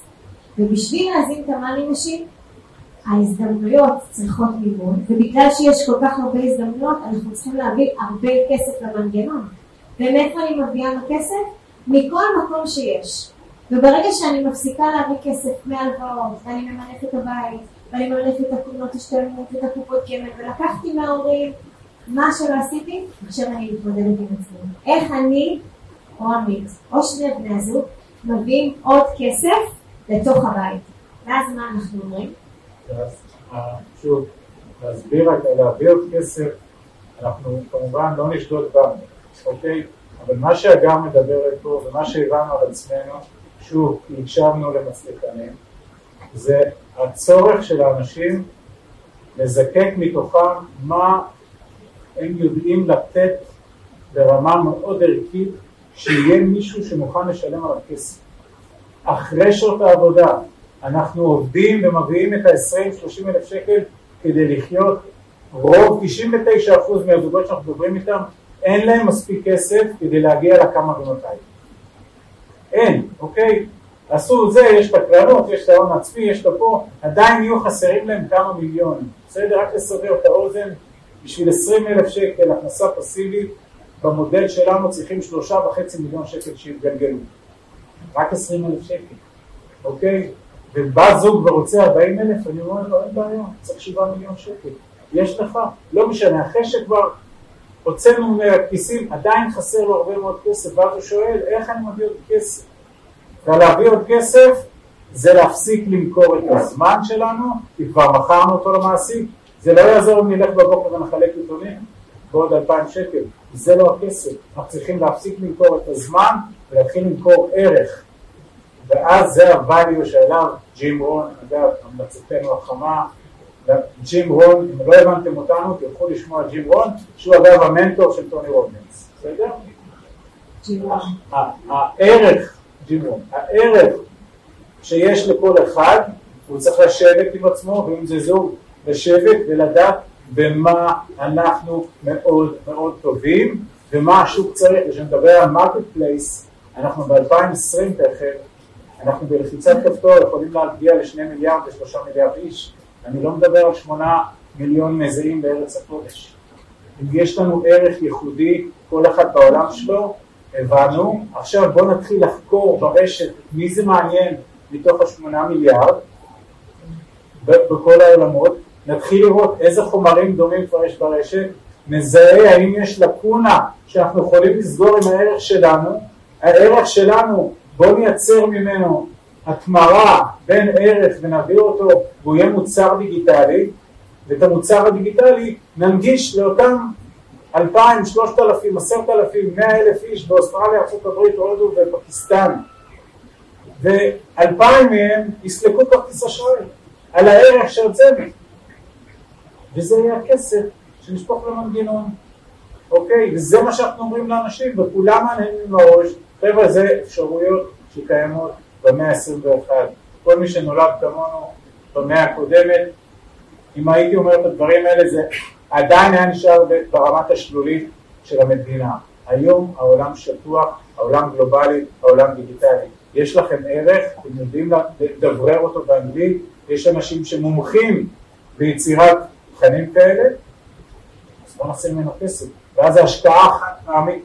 ובשביל להזין את המאני נשים, ההזדמנויות צריכות מימון, ובגלל שיש כל כך הרבה הזדמנויות, אנחנו צריכים להביא הרבה כסף למנגנון. ומאיפה אני מביאה כסף? מכל מקום שיש. וברגע שאני מפסיקה להביא כסף מהלוואות, ואני ממנף את הבית, ואני ממנף את הקומות השתלמות ואת הקופות גמל, ולקחתי מההורים מה שלא עשיתי, עכשיו אני מתמודדת עם עצמי. איך אני, או עמית, או שני בני הזוג, מביאים עוד כסף לתוך הבית. ואז מה אנחנו אומרים? אה, שוב, להסביר, להביא עוד כסף, אנחנו כמובן לא נשדוד בנו, אוקיי? אבל מה שהגר מדברת פה ומה שהבנו על עצמנו, שוב, הקשבנו למצליחנים, זה הצורך של האנשים לזקק מתוכם מה הם יודעים לתת ברמה מאוד ערכית, שיהיה מישהו שמוכן לשלם על הכסף. אחרי שעות העבודה אנחנו עובדים ומביאים את ה-20-30 אלף שקל כדי לחיות, רוב 99% מהזוגות שאנחנו מדברים איתם אין להם מספיק כסף כדי להגיע לכמה ומתי. אין, אוקיי? עשו את זה, יש את הקרנות, יש את ההון העצמי, יש את הפה, עדיין יהיו חסרים להם כמה מיליונים. בסדר? רק לסבר את האוזן, בשביל 20 אלף שקל הכנסה פסיבית, במודל שלנו צריכים שלושה וחצי מיליון שקל שיתגלגלו. רק 20 אלף שקל, אוקיי? ובא זוג ורוצה 40 אלף, אני אומר לו, אין בעיה, צריך 7 מיליון שקל. יש לך, לא משנה, אחרי שכבר הוצאנו מהכיסים, עדיין חסר לו הרבה מאוד כסף, ואז הוא שואל, איך אני מביא עוד כסף? ולהביא עוד כסף זה להפסיק למכור את הזמן שלנו, כי כבר מכרנו אותו למעסיק, זה לא יעזור אם נלך בבוקר ונחלק עיתונים בעוד אלפיים שקל, זה לא הכסף, אנחנו צריכים להפסיק למכור את הזמן ולהתחיל למכור ערך, ואז זה ה-value שאליו ג'ים רון, אגב, המלצתנו החמה, ג'ים רון, אם לא הבנתם אותנו, תלכו לשמוע ג'ים רון, שהוא אגב המנטור של טוני רובינס, בסדר? הערך דימון. הערך שיש לכל אחד, הוא צריך לשבת עם עצמו, ואם זה זוג, לשבת ולדעת במה אנחנו מאוד מאוד טובים, ומה השוק צריך, כשנדבר על market place, אנחנו ב-2020 תכף, אנחנו בלחיצת כפתור יכולים להגיע לשני מיליארד ושלושה מיליארד איש, אני לא מדבר על שמונה מיליון מזהים בארץ הקודש. אם יש לנו ערך ייחודי, כל אחד בעולם שלו, הבנו, עכשיו בואו נתחיל לחקור ברשת מי זה מעניין מתוך השמונה מיליארד בכל העולמות, נתחיל לראות איזה חומרים דומים כבר יש ברשת, נזהה האם יש לקונה שאנחנו יכולים לסגור עם הערך שלנו, הערך שלנו בואו נייצר ממנו התמרה בין ערך ונביא אותו והוא יהיה מוצר דיגיטלי ואת המוצר הדיגיטלי ננגיש לאותם אלפיים, שלושת אלפים, עשרת אלפים, מאה אלף איש באוסטרליה, ארה"ב, הודו ופקיסטן. ואלפיים מהם יסלקו כרטיס אשראי על הערך שהוצאנו וזה יהיה הכסף שנשפוך למנגנון אוקיי? וזה מה שאנחנו אומרים לאנשים וכולם מעניינים בראש חבר'ה זה אפשרויות שקיימות במאה ה-21 כל מי שנולד כמונו במאה הקודמת, אם הייתי אומר את הדברים האלה זה עדיין היה נשאר ברמת השלולית של המדינה. היום העולם שטוח, העולם גלובלי, העולם דיגיטלי. יש לכם ערך, אתם יודעים לדברר אותו באנגלית, יש אנשים שמומחים ביצירת תכנים כאלה, אז בואו נעשה ממנו כסף. ואז ההשקעה חד פעמית,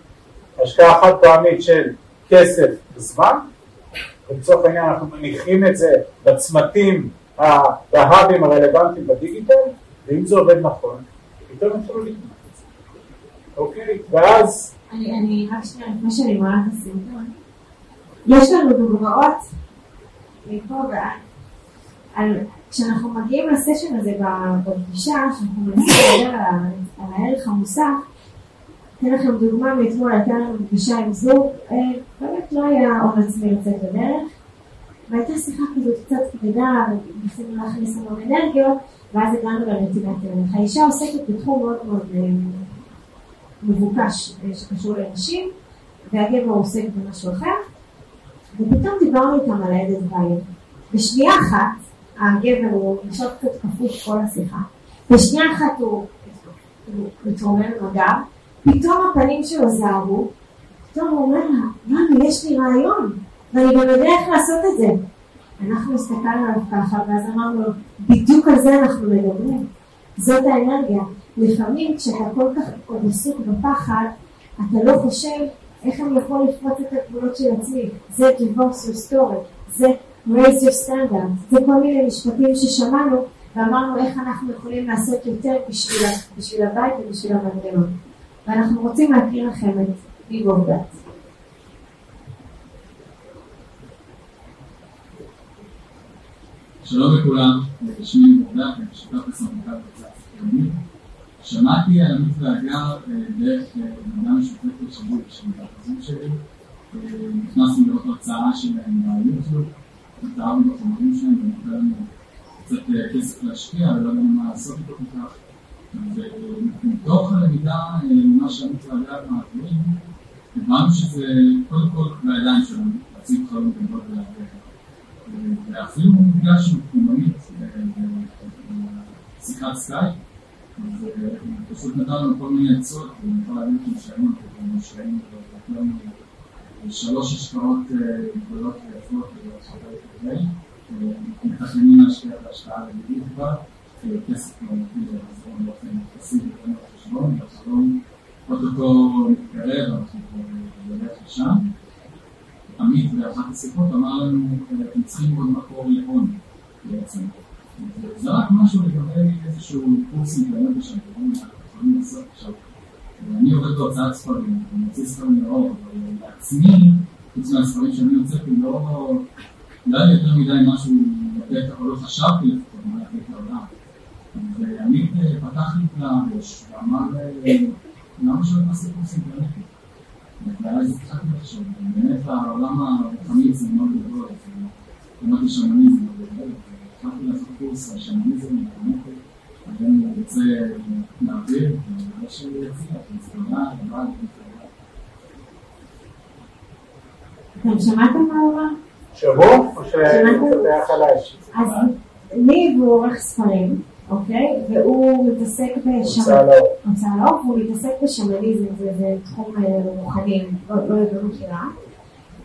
השקעה חד פעמית של כסף וזמן, ולצורך העניין אנחנו מניחים את זה בצמתים, בהאבים הרלוונטיים בדיגיטל, ואם זה עובד נכון, פתאום יתחילו לקנות את זה. אוקיי? ואז... אני רק שנייה, לפני שאני מעלה את הסרטון, יש לנו דוגמאות מפה ועד, כשאנחנו מגיעים לסשן הזה בפגישה, שאנחנו מנסים לדבר על הערך המוסף, אתן לכם דוגמה מאתמול, הייתה לנו פגישה עם זוג, אה, באמת לא היה הון עצמי לצאת לדרך, והייתה שיחה כזאת קצת כבדה, וניסינו להכניס המון אנרגיות, ואז הגענו לנתינת ערך. האישה עוסקת בתחום מאוד מאוד אה, מבוקש אה, שקשור לנשים, והגבר עוסק במשהו אחר, ופתאום דיברנו איתם על העדת בית. בשנייה אחת, הגבר הוא נשאר קצת כפוף כל השיחה, בשנייה אחת הוא מתרומם מגע, פתאום הפנים שלו זהרו, פתאום הוא אומר לה, מאמי, יש לי רעיון, ואני גם יודע איך לעשות את זה. אנחנו הסתכלנו עליו ככה, ואז אמרנו לו, בדיוק על זה אנחנו מדברים. זאת האנרגיה. לפעמים כשאתה כל כך עוד עסוק בפחד, אתה לא חושב איך אני יכול לפרוץ את הגבולות של עצמי. זה your story, זה raise your standard, זה כל מיני משפטים ששמענו ואמרנו איך אנחנו יכולים לעשות יותר בשביל, בשביל הבית ובשביל המנגנון. ואנחנו רוצים להכיר לכם את אוף דת. שלום לכולם, שמי מורדך, אני שותף בסמכות בקצת ציוני. שמעתי על עמית והגר דרך עבודה משותפת שלי ושל החזון שלי. נכנסנו לראות הרצאה שלהם ביוטיוב, התארנו בחומרים שלהם ונתן לנו קצת כסף להשקיע ולא ידענו מה לעשות איתו כל כך. ומתוך הלמידה, מה שעמית והגר מעבירים, הבנו שזה קודם כל בידיים שלנו, להציג חלום גדול. ואפילו נפגשנו פנימית בשיחת סקייפ, ופשוט נתן לנו כל מיני עצות, ואני יכול להגיד לכם שהיינו מושקעים שלוש השקעות גדולות ויפות וכו', מתכננים להשקיע את ההשקעה הלאומית כבר, כסף לא מתחיל לחזור באופן יחסי בתוך החשבון, והחלום אוטוטו מתקרב, אנחנו בדרך לשם. עמית באחת השיחות אמר לנו, אתם צריכים עוד מקור להון בעצם. זה רק משהו לגבי איזשהו קורס אינטרנטי שאתם יכולים לעשות עכשיו. אני עובד בהוצאת ספרים, אני מוציא ספרים לאור, אבל לעצמי, חוץ מהספרים שאני הוצאתי, לא, לא היה לי יותר מדי משהו לתת, אבל לא חשבתי לפחות מה לתת לעולם. ועמית פתח לי את הראש ואמר, למה שלא תעשה קורס אינטרנטי? ואז התחלתי לחשוב, באמת העולם הרוחני זה מאוד גדול, למדתי שמניזם, התחלתי לעשות קורס על שמניזם, ואני רוצה להעביר, אתם שמעתם מה הוא אמר? שבו? או שזה חלש? אז ניב הוא עורך ספרים. אוקיי? והוא מתעסק לאור. הוצאה לאור, והוא מתעסק בשמניזם, זה תחום רוחני, לא לא מכירה.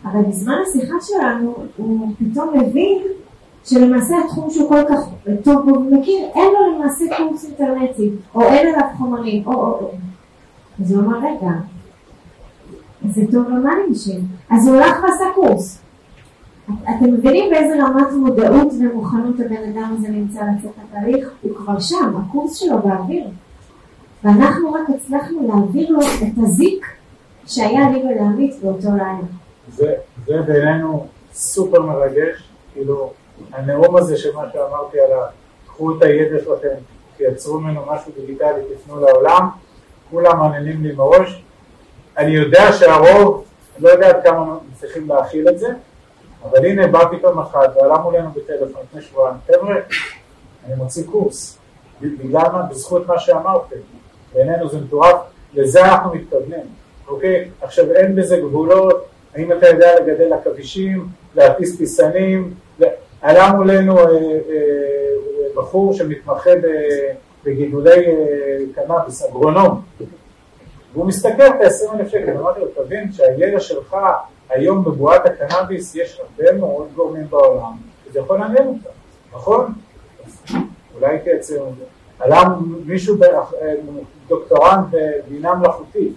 אבל בזמן השיחה שלנו, הוא פתאום מבין שלמעשה התחום שהוא כל כך טוב בו ומכיר, אין לו למעשה קורס אינטרנטי, או אין עליו חומרים, או או או. אז הוא אמר, רגע, זה טוב למאנישים. אז הוא הלך ועשה קורס. אתם מבינים באיזה רמת מודעות ומוכנות הבן אדם הזה נמצא לצאת לתהליך? הוא כבר שם, הקורס שלו באוויר. ואנחנו רק הצלחנו להעביר לו את הזיק שהיה לי ולעמית באותו לילה. זה, זה בעינינו סופר מרגש, כאילו הנאום הזה של מה שאמרתי על ה... קחו את הידע שלכם, תייצרו ממנו משהו דיגיטלי, תפנו לעולם, כולם מעניינים לי מראש. אני יודע שהרוב, לא יודע עד כמה מצליחים להכיל את זה, אבל הנה בא פתאום אחד ועלה מולנו בטלפון לפני שבועיים, חבר'ה, אני מוציא קורס, בגלל מה, בזכות מה שאמרתם, בעינינו זה מטורף, לזה אנחנו מתכוונים, אוקיי? עכשיו אין בזה גבולות, האם אתה יודע לגדל עכבישים, להטיס טיסנים, עלה מולנו אה, אה, בחור שמתמחה בגידולי אה, קנאביס, אגרונום, והוא מסתכל את ה-20 אלף שקל, אמרתי לו, תבין שהידע שלך היום בבועת הקנאביס יש הרבה מאוד גורמים בעולם, וזה יכול לעניין אותם, נכון? אולי תייצר את זה. עלה מישהו, דוקטורנט בבינה מלאכותית,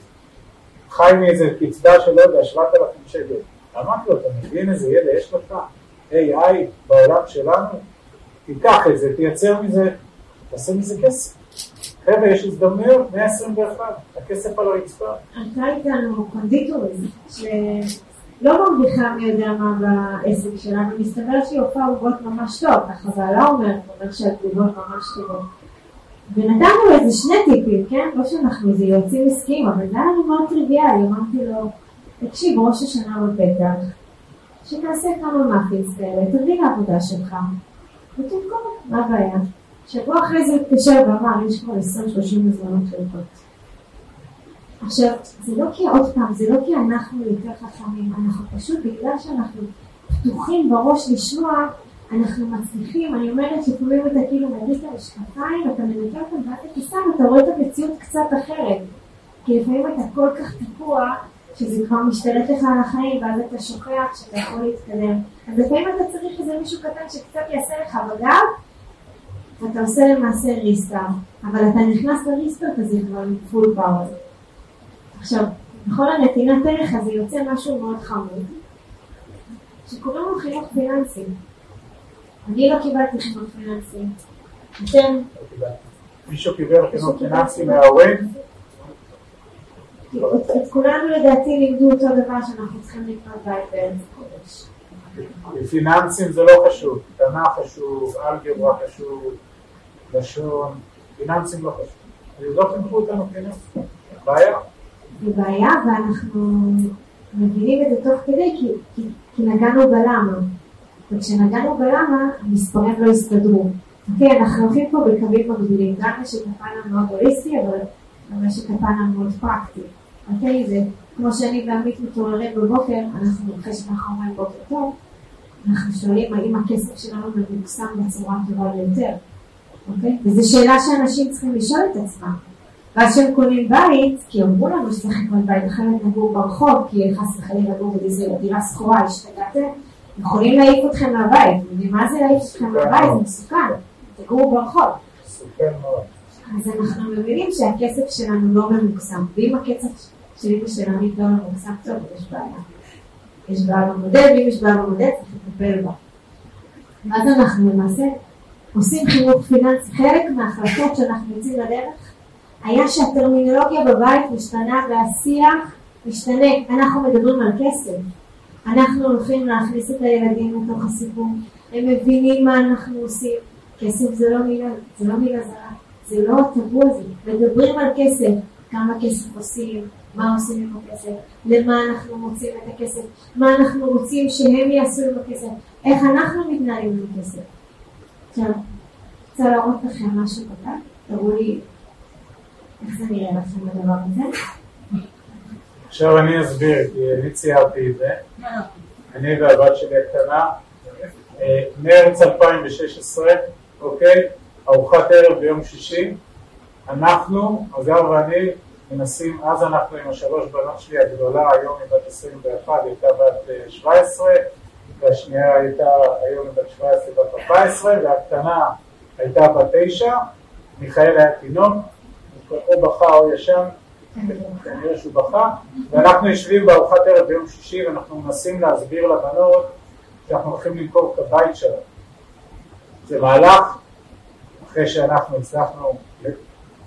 חי מאיזה קצבה של לא יודע, 7,000 שקל. אמרתי לו, אתה מבין איזה ידע יש לך? AI בעולם שלנו? תיקח את זה, תייצר מזה, תעשה מזה כסף. חבר'ה, יש הזדמנויות, 121, הכסף על הרצפה. הייתה איתנו קונדיטורית, שלא מרוויחה מי יודע מה בעסק שלה, ומסתבר שהיא הופעה עוגות ממש טוב, ככה בעלה אומר, הוא אומר שהתגובות ממש טובות. ונתנו לו איזה שני טיפים, כן? לא שאנחנו איזה יועצים עסקיים, אבל זה היה לנו מאוד טריוויאלי, אמרתי לו, תקשיב, ראש השנה בפתח, שתעשה כמה מאפינס כאלה, תביא לעבודה שלך, ותמכור, מה הבעיה? שבוע אחרי זה התקשר ואמר, יש כבר 20-30 מזונות חלקות. עכשיו, זה לא כי, עוד פעם, זה לא כי אנחנו יותר חכמים, אנחנו פשוט בגלל שאנחנו פתוחים בראש לשמוע, אנחנו מצליחים, אני אומרת לפעמים אתה כאילו מוריד את המשקפיים, אתה מנקה אותם ואז אתה שם, אתה רואה את המציאות קצת אחרת. כי לפעמים אתה כל כך תקוע, שזה כבר משתלט לך על החיים, ואז אתה שוכח שאתה יכול להתקדם. אז לפעמים אתה צריך איזה מישהו קטן שקצת יעשה לך בגב, ואתה עושה למעשה ריסטארט, אבל אתה נכנס לריסטארט הזה כבר פול פאוור. עכשיו, בכל הנתינת ערך הזה יוצא משהו מאוד חמוד, שקוראים לו חינוך פיננסי. אני לא קיבלתי חינוך פיננסי. אתם? מישהו קיבל חינוך פיננסי מההורים? את כולנו לדעתי לימדו אותו דבר שאנחנו צריכים לקנות בית בארץ הקודש. פיננסים זה לא חשוב, תנ"ך חשוב, אלגברה חשוב, לשון, פיננסים לא חשוב. לא חינכו אותנו פיננסים, בעיה. זה בעיה ואנחנו מבינים את זה תוך כדי כי, כי, כי נגענו בלמה. וכשנגענו בלמה, המספרים לא הסתדרו. אוקיי, אנחנו הולכים פה בקווים מקבילים, גם משק הפן המאוד הוליסטי, אבל גם משק הפן המאוד פרקטי. אוקיי, זה כמו שאני ועמית מתעוררים בבוקר, אנחנו, אחרי שאנחנו אומרים בוקר טוב, אנחנו שואלים האם הכסף שלנו ממוקסם בצורה הטובה ביותר. אוקיי? וזו שאלה שאנשים צריכים לשאול את עצמם. ואז כשהם קונים בית, כי אמרו לנו שצריך לקנות בית, אחרת נגור ברחוב, כי חס וחלילה לגור בדירה שכורה, השתגעתם, יכולים להעיף אתכם מהבית. ומה זה להעיף אתכם מהבית? זה מסוכן. תגורו ברחוב. מסוכן מאוד. אז אנחנו מבינים שהכסף שלנו לא ממוקסם, ואם הכסף של אמא של עמית לא ממוקסם, טוב, יש בעיה. יש בעיה במודל, ואם יש בעיה במודל, צריך לטפל בה. ואז אנחנו למעשה עושים חינוך פיננסי. חלק מההחלטות שאנחנו יוצאים לדרך היה שהטרמינולוגיה בבית משתנה והשיח משתנה. אנחנו מדברים על כסף. אנחנו הולכים להכניס את הילדים לתוך הסיפור. הם מבינים מה אנחנו עושים. כסף זה לא מילה, זה לא מילה זרה. זה לא הטבו הזה. מדברים על כסף. כמה כסף עושים, מה עושים עם הכסף, למה אנחנו מוצאים את הכסף, מה אנחנו רוצים שהם יעשו עם הכסף, איך אנחנו מתנהלים עם הכסף. עכשיו, רוצה להראות לכם משהו קטן, תראו לי איך זה נראה לכם הדבר הזה. עכשיו אני אסביר, כי אני ציירתי את זה. אני והבת שלי הקטנה, אה, מרץ 2016, אוקיי? ארוחת ערב ביום שישי. אנחנו, אגב ואני, מנסים, אז אנחנו עם השלוש בנות שלי הגדולה, היום היא בת 21, היא הייתה בת 17, אה, והשנייה הייתה היום בת 17, בת 14, והקטנה הייתה בת 9, מיכאל היה תינוק, או בכה או ישן, כנראה שהוא בכה, ואנחנו יושבים בארוחת ערב ביום שישי ואנחנו מנסים להסביר לבנות שאנחנו הולכים למכור את הבית שלנו. זה מהלך, אחרי שאנחנו הצלחנו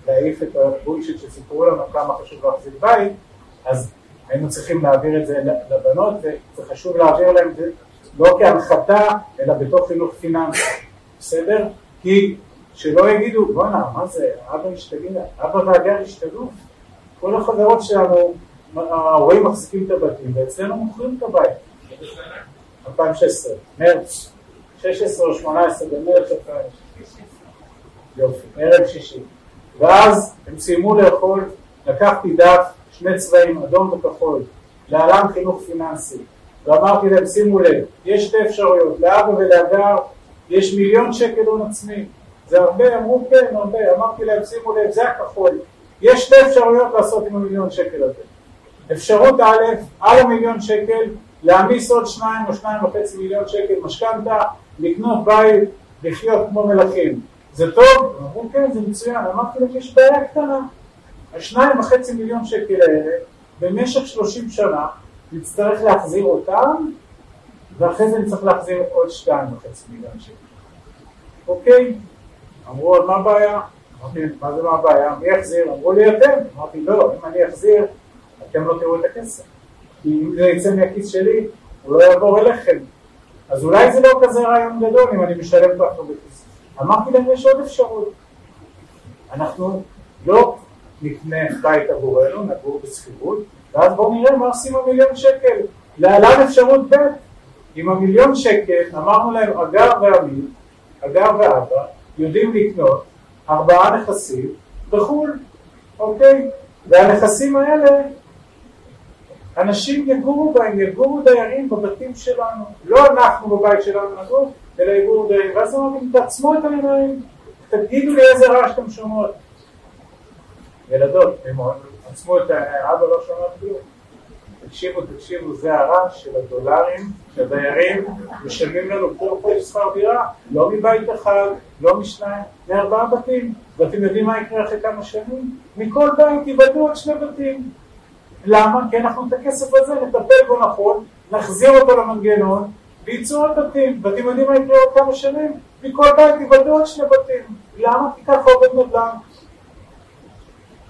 להעיף את הבולשיט שסיפרו לנו כמה חשוב להחזיק בית, אז היינו צריכים להעביר את זה לבנות, וזה חשוב להעביר להם את זה לא כהנחתה, אלא בתוך חינוך פיננסי, בסדר? כי שלא יגידו, בואנה, מה זה, אבא השתגע, אבא והגר השתגעו. כל החברות שלנו, ההורים מחזיקים את הבתים, ואצלנו מוכרים את הבית. 2016, מרץ, 16 או 18 במרץ 2016. יופי, ערב שישי. ואז הם סיימו לאכול, לקחתי דף, שני צבעים, אדום וכחול, להלן חינוך פיננסי. ואמרתי להם, שימו לב, יש שתי אפשרויות, לאבא ולאגר יש מיליון שקל הון עצמי, זה הרבה, אמרו כן, הרבה, אמרתי להם, שימו לב, זה הכחול. יש שתי אפשרויות לעשות עם המיליון שקל הזה. אפשרות א', על המיליון שקל, להעמיס עוד שניים או שניים וחצי מיליון שקל משכנתה, לקנות בית, לחיות כמו מלכים. זה טוב? אמרו כן, זה מצוין. אמרתי להם, יש בעיה קטנה. השניים וחצי מיליון שקל האלה, במשך שלושים שנה, נצטרך להחזיר אותם, ואחרי זה נצטרך להחזיר עוד שתיים וחצי מיליון שקל. אוקיי? אמרו, אז מה הבעיה? אמרתי, מה זה מה הבעיה? מי יחזיר? אמרו לי, אתם. אמרתי, לא, אם אני אחזיר, אתם לא תראו את הכסף. כי אם זה יצא מהכיס שלי, הוא לא יעבור אליכם. אז אולי זה לא כזה רעיון גדול אם אני משלם הרבה כסף. אמרתי להם, יש עוד אפשרות. אנחנו לא נקנה בית עבורנו, נגור בשכירות, ואז בואו נראה מה עושים המיליון שקל. להלן אפשרות ב', עם המיליון שקל אמרנו להם אגר ועמית, אגר ואבא, יודעים לקנות ארבעה נכסים בחו"ל, אוקיי? והנכסים האלה, אנשים יגורו בהם, יגורו דיירים בבתים שלנו. לא אנחנו בבית שלנו נגור, אלא יגורו דיירים. ואז אמרתי, תעצמו את העיניים, תגידו לי איזה רעש אתם שומעות. ילדות, הם עצמו את העיניים, אבא לא שומע כלום. תקשיבו, תקשיבו, זה הרעש של הדולרים שהדיירים משלמים לנו כל חודש שכר דירה, לא מבית אחד, לא משניים, מארבעה בתים. ואתם יודעים מה יקרה אחרי כמה שנים? מכל בית ייבדו עוד שני בתים. למה? כי אנחנו את הכסף הזה נטפל בו נכון, נחזיר אותו למנגנון, וייצאו עוד בתים. ואתם יודעים מה יקרה עוד כמה שנים? מכל בית ייבדו עוד שני בתים. למה? כי ככה עובד נדל"ן.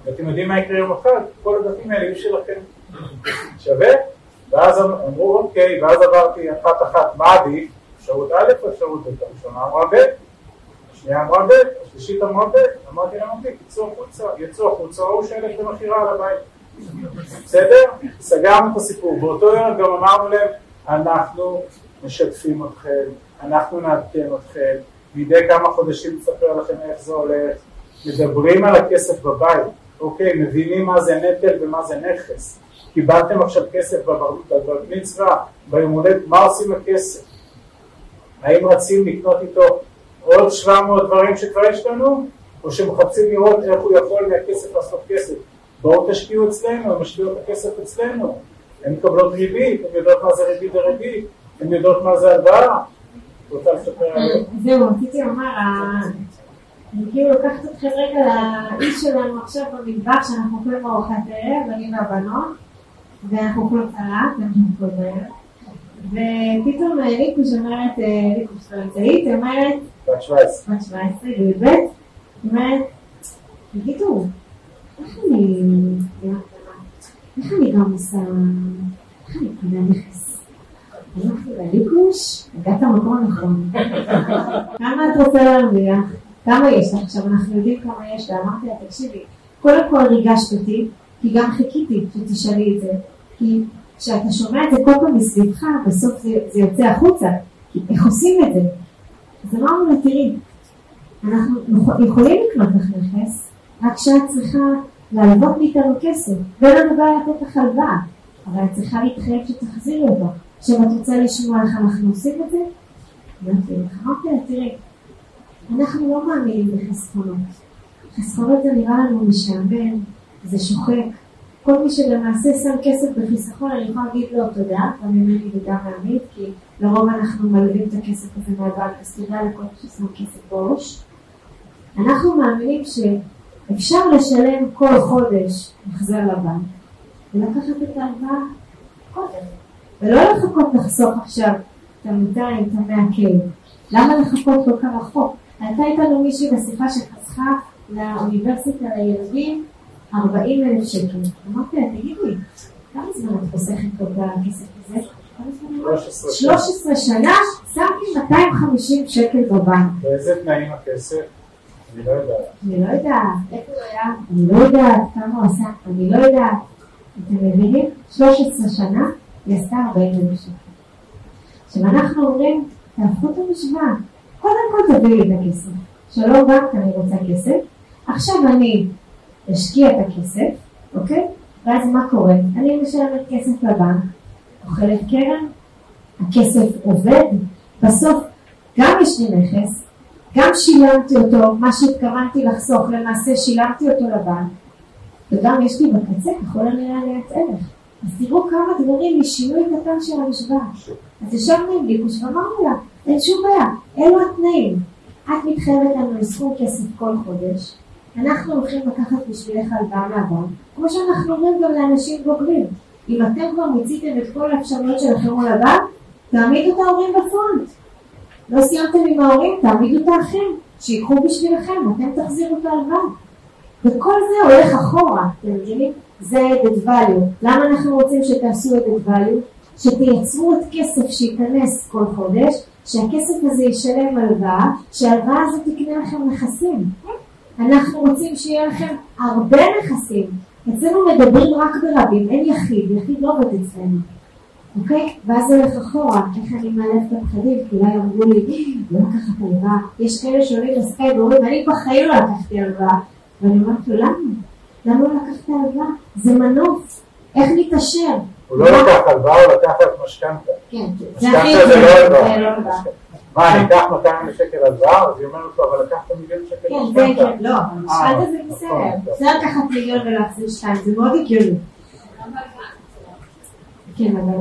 ואתם יודעים מה יקרה יום אחד? כל הבתים האלה יהיו שלכם. שווה? ואז אמרו אוקיי, ואז עברתי אחת אחת, מה עדיף? אפשרות א' או אפשרות ב'? הראשונה אמרה ב', השנייה אמרה ב', השלישית אמרה ב', אמרתי להם אוקיי, יצאו החוצה, יצאו החוצה, ראו שאלה במכירה על הבית. בסדר? סגרנו את הסיפור. באותו יום גם אמרנו להם, אנחנו משתפים אתכם, אנחנו נעדכן אתכם, מדי כמה חודשים נספר לכם איך זה הולך, מדברים על הכסף בבית, אוקיי, מבינים מה זה נטל ומה זה נכס. קיבלתם עכשיו כסף בבר מצווה, ביום הולדת, מה עושים לכסף? האם רצים לקנות איתו עוד 700 דברים שכבר יש לנו, או שמחפשים לראות איך הוא יכול מהכסף לעשות כסף? בואו תשקיעו אצלנו, הם משקיעו את הכסף אצלנו, הן מקבלות ריבית, הן יודעות מה זה ריבית וריבית, הן יודעות מה זה הלוואה. רוצה לספר עליהם? זהו, רציתי לומר, אני כאילו לוקחת אתכם רגע לאיש שלנו עכשיו במטבח שאנחנו אוכלים ארוחת ערב, אני והבנות, ואנחנו אוכלים סלט, אנחנו כל בערב, ופתאום ליקוש אומרת, ליקוש פרנצאית, אומרת, בת 17, בת 17, בי"ב, אומרת, תגידו, איך אני, איך אני גם עושה, איך אני קונה נכס? לליקוש, הגעת למקום הנכון. כמה את רוצה להרוויח? כמה יש לך? עכשיו אנחנו יודעים כמה יש לה. אמרתי לה, תקשיבי, קודם כל ריגשת אותי, כי גם חיכיתי שתשאלי את זה. כי כשאתה שומע את זה כל פעם מסביבך, בסוף זה, זה יוצא החוצה. כי איך עושים את זה? אז אמרנו לה, תראי, אנחנו יכולים לקנות לך נכס, רק שאת צריכה להלוות מאיתנו כסף, ואין לנו בעיה לתת לך הלוואה, אבל את צריכה להתחייב שתחזירי אותו. עכשיו את רוצה לשמוע איך אנחנו עושים את זה? אמרתי לה, תראי, אנחנו לא מאמינים בחסכונות. חסכונות זה נראה לנו משעמם, זה שוחק. כל מי שלמעשה שם כסף בחיסכון, אני יכולה להגיד לו תודה, גם ממני וגם מעמית, כי לרוב אנחנו מלווים את הכסף הזה מהבנק, אז תודה לכל מי ששם כסף בראש. אנחנו מאמינים שאפשר לשלם כל חודש החזר לבנק, ולקחת את ההלוואה קודם, ולא לחכות לחסוך עכשיו את ה-200, את ה-100 למה לחכות כל כך רחוק? הייתה איתנו מישהי בשיחה שחסכה לאוניברסיטה לילדים 40 אלף שקל. אמרתי לה, תגידי, כמה זמן את חוסכת פה בכסף הזה? 13 שנה, שמתי 250 שקל בבנק. באיזה תנאים הכסף? אני לא יודעת. אני לא יודעת, איפה הוא היה? אני לא יודעת, כמה הוא עשה? אני לא יודעת. אתם מבינים? 13 שנה, עשתה 40 אלף שקל. עכשיו אנחנו אומרים, תהפכו את המשוואה. קודם כל תביאי לי את הכסף. שלום בנק, אני רוצה כסף. עכשיו אני אשקיע את הכסף, אוקיי? ואז מה קורה? אני משלמת כסף לבנק, אוכלת קרן, הכסף עובד, בסוף גם יש לי נכס, גם שילמתי אותו, מה שהתכוונתי לחסוך, למעשה שילמתי אותו לבנק, וגם יש לי בקצה ככל הנראה עליית ערך. אז תראו כמה דברים משינוי קטן של המשוואה. אז ישבנו עם ליקוש ואמרנו לה, אין שום בעיה, אלו התנאים. את מתחייבת לנו לסכום כסף כל חודש, אנחנו הולכים לקחת בשבילך הלוואה מהבנק, כמו שאנחנו אומרים גם לאנשים בוגרים. אם אתם כבר מיציתם את כל האפשרויות שלכם מול הבנק, תעמידו את ההורים בפרונט. לא סיימתם עם ההורים, תעמידו את האחים, שיקחו בשבילכם, אתם תחזירו את ההלוואה. וכל זה הולך אחורה, אתם מבינים? זה added value. למה אנחנו רוצים שתעשו added value? שתייצרו את כסף שייכנס כל חודש, שהכסף הזה ישלם הלוואה, שההלוואה הזאת תקנה לכם נכסים. אנחנו רוצים שיהיה לכם הרבה נכסים. אצלנו מדברים רק ברבים, אין יחיד, יחיד לא עובד אצלנו. אוקיי? ואז זה הולך אחורה, איך אני מעלה את הפחדים, כי אולי אמרו לי, לא לקחת הלוואה. יש כאלה שעולים לסקייפ ואומרים, אני בחיים לא לקחתי הלוואה. ואני אומרת לו, למה? למה לא לקחת הלוואה? זה מנוף, איך נתעשר? הוא לא לקח הלוואה, הוא לקח את משכנתה. כן, זה הכי משכנתה זה לא זה הלוואה. מה, אני אקח 200 שקל הלוואה? אז היא אומרת לו, אבל לקחת מיליון שקל כן, זה משכנתה. כן, לא, אבל משכנתה זה בסדר. זה לקחת מיליון ולהחזיר שתיים, זה מאוד הגיוני. כן, אבל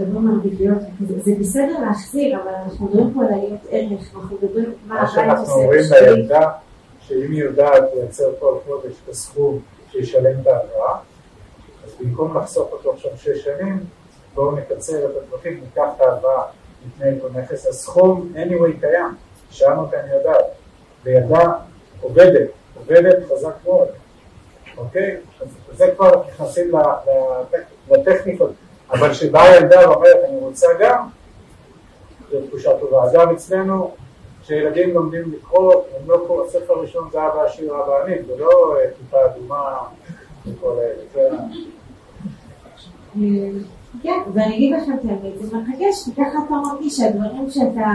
מדברים על ריביות, זה- זה בסדר להחזיר, אבל אנחנו מדברים פה על עליות ערך, אנחנו מדברים מה מה הבית שאנחנו עושה אומרים בשבילי. לילדה, שאם היא יודעת לייצר כל חודש את הסכום שישלם את ההלוואה, אז במקום לחסוך אותו עכשיו שש שנים, בואו נקצר את הדרכים, ניקח את ההלוואה, נתנה איתו נכס, הסכום anyway קיים, שאלנו אותה אני יודעת, וילדה עובדת, עובדת חזק מאוד, אוקיי? אז זה כבר נכנסים לטכניקות, אבל כשבאה ילדה ואומרת אני רוצה גם, זו תחושה טובה. אגב, אצלנו, כשילדים לומדים לקרוא, הם לא קוראים, הספר הראשון זה אבא עשיר אבא עני, זה לא אה, כיפה אדומה וכל אלה. זה- כן, ואני אגיד לכם את האמת, זה מרגש, כי ככה אתה מרגיש שהדברים שאתה,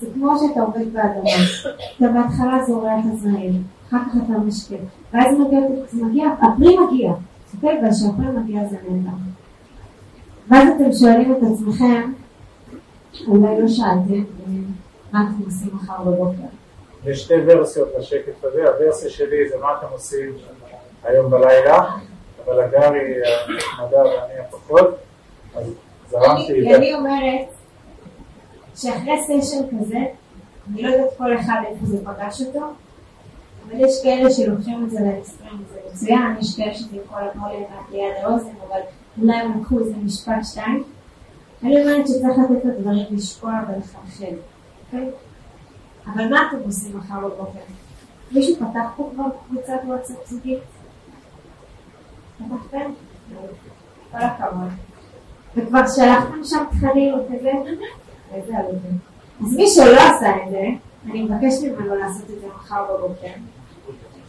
זה כמו שאתה עובד באדמה, אתה בהתחלה זורע את הזרעים, אחר כך אתה משקה, ואז מגיע, הפרי מגיע, אוקיי? וכשהפרי מגיע זה נהדר. ואז אתם שואלים את עצמכם, אולי לא שאלתם, אה, מה אתם עושים מחר בבוקר? יש שתי ורסיות לשקף הזה, הוורסיה שלי זה מה אתם עושים היום בלילה, אבל הגר היא הנחמדה ואני הפחות, אז זרמתי אני אומרת שאחרי סשן כזה, אני לא יודעת כל אחד איפה זה פגש אותו, אבל יש כאלה שלוקחים את זה לאקסטרים, זה מצוין, יש כאלה שזה יכול לבוא רק ליד האוזן, אבל אולי הם לקחו איזה משפט שתיים. אני אומרת שצריך לתת לדברים לשקוע ולחלחל? אבל מה אתם עושים מחר בבוקר? מישהו פתח פה כבר קבוצת וואטסאפ זוגית? פתחתם? כל הכבוד. וכבר שלחתם שם תכנים וכזה? איזה עלובים. אז מי שלא עשה את זה, אני מבקשת ממנו לעשות את זה מחר בבוקר.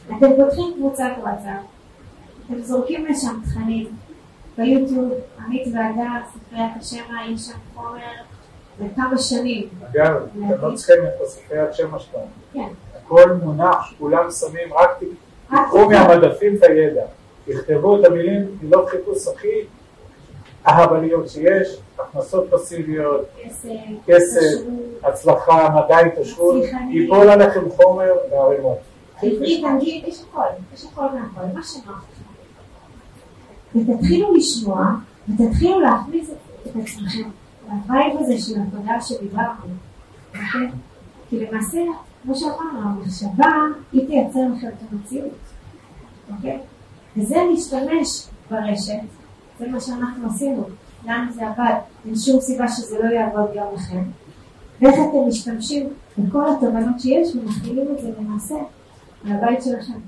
אתם פותחים קבוצת וואטסאפ, אתם זורקים לשם תכנים ביוטיוב, עמית והגר, ספריית השמע, יש שם חומר לכמה שנים. אגב, אתם לא צריכים את הספריית שמע שלנו. כן. הכל מונח, כולם שמים, רק ת- רק תיקחו תיקחו. מהמדפים את הידע. תכתבו את המילים, מילות חיפוש הכי אהבניות שיש, הכנסות פסיביות, כסף, הצלחה, מדע התעשרות. ייפול עליכם חומר בערימות. עברית, אנגלית, יש הכל, יש הכל מהכל, מה שנוח. ותתחילו לשמוע, ותתחילו להכניס את עצמכם לווייב הזה של התודעה שדיברנו, אוקיי? כי למעשה, כמו שאמרנו, המחשבה, היא תייצר לכם את המציאות, אוקיי? וזה להשתמש ברשת, זה מה שאנחנו עשינו, לנו זה עבד, אין שום סיבה שזה לא יעבוד גם לכם. ואיך אתם משתמשים בכל התובנות שיש ומכילים את זה למעשה על הבית שלכם.